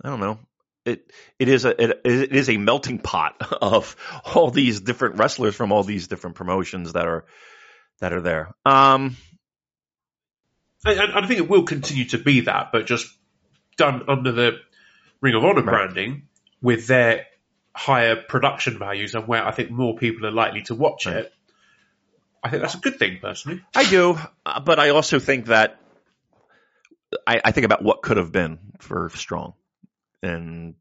I don't know. It it is a it, it is a melting pot *laughs* of all these different wrestlers from all these different promotions that are that are there. Um, I, I think it will continue to be that, but just done under the Ring of Honor right. branding with their higher production values and where I think more people are likely to watch right. it. I think that's a good thing, personally. I do, uh, but I also think that I, I think about what could have been for Strong, and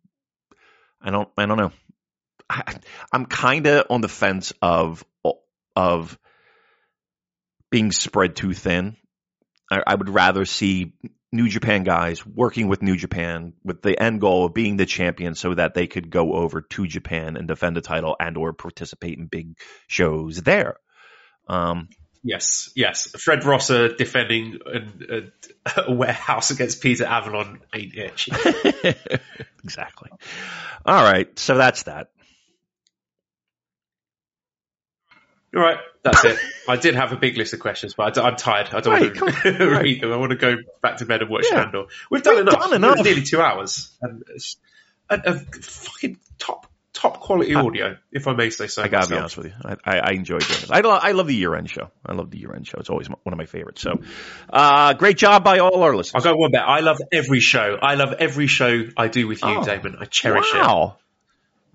I don't, I don't know. I, I'm kind of on the fence of of being spread too thin I, I would rather see New Japan guys working with New Japan with the end goal of being the champion so that they could go over to Japan and defend the title and or participate in big shows there. Um, yes, yes. Fred Rosser defending a, a, a warehouse against Peter Avalon ain't itchy. *laughs* exactly. All right, so that's that. All right, that's it. I did have a big list of questions, but I, am tired. I don't right, want to *laughs* read right. them. I want to go back to bed and watch yeah. We've done We've enough. Done enough. Nearly two hours. And a, a fucking top top quality audio, if I may say so. I gotta myself. be honest with you. I, I, I enjoy doing this. I, I love the year end show. I love the year end show. It's always one of my favorites. So, uh, great job by all our listeners. I'll go one better. I love every show. I love every show I do with you, oh, Damon. I cherish wow. it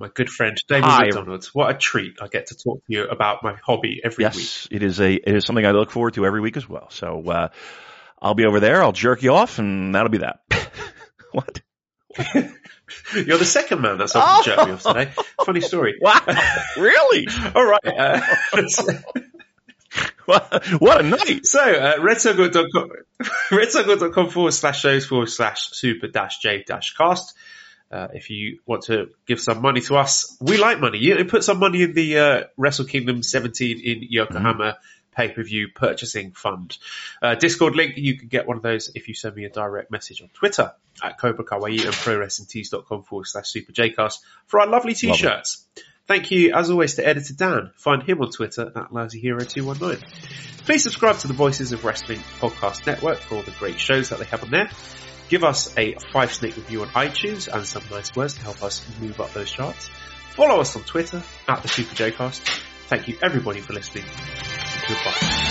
my good friend David Hi. McDonald. What a treat! I get to talk to you about my hobby every yes, week. Yes, it is a it is something I look forward to every week as well. So uh, I'll be over there. I'll jerk you off, and that'll be that. *laughs* what? *laughs* *laughs* You're the second man that's often oh. jerked me off today. Funny story. *laughs* Wow, *laughs* really? All right. Uh, what a night. So, uh, redcircle.com, redcircle.com forward slash shows forward slash super dash J dash cast. Uh, if you want to give some money to us, we like money. You put some money in the uh, Wrestle Kingdom 17 in Yokohama mm-hmm. Pay-per-view purchasing fund. Uh, Discord link, you can get one of those if you send me a direct message on Twitter at Cobra Kawaii and ProWrestlingTees.com forward slash Super Jcast for our lovely t-shirts. Thank you, as always, to editor Dan. Find him on Twitter at LousyHero219. Please subscribe to the Voices of Wrestling podcast network for all the great shows that they have on there. Give us a five snake review on iTunes and some nice words to help us move up those charts. Follow us on Twitter at the Super Jcast. Thank you everybody for listening. Goodbye.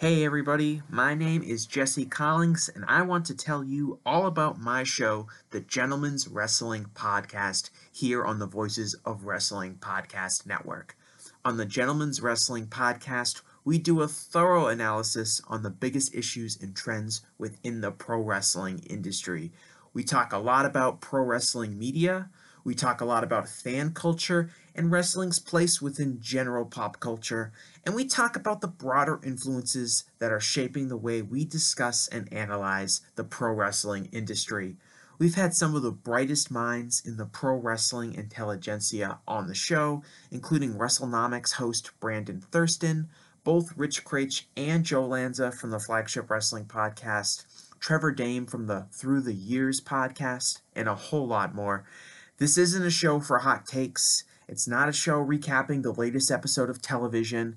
Hey everybody, my name is Jesse Collins, and I want to tell you all about my show, the Gentleman's Wrestling Podcast, here on the Voices of Wrestling Podcast Network. On the Gentleman's Wrestling Podcast, we do a thorough analysis on the biggest issues and trends within the pro wrestling industry. We talk a lot about pro wrestling media, we talk a lot about fan culture and wrestling's place within general pop culture, and we talk about the broader influences that are shaping the way we discuss and analyze the pro wrestling industry. We've had some of the brightest minds in the pro wrestling intelligentsia on the show, including WrestleNomics host Brandon Thurston, both Rich Kraetsch and Joe Lanza from the Flagship Wrestling Podcast, Trevor Dame from the Through the Years podcast, and a whole lot more. This isn't a show for hot takes. It's not a show recapping the latest episode of television.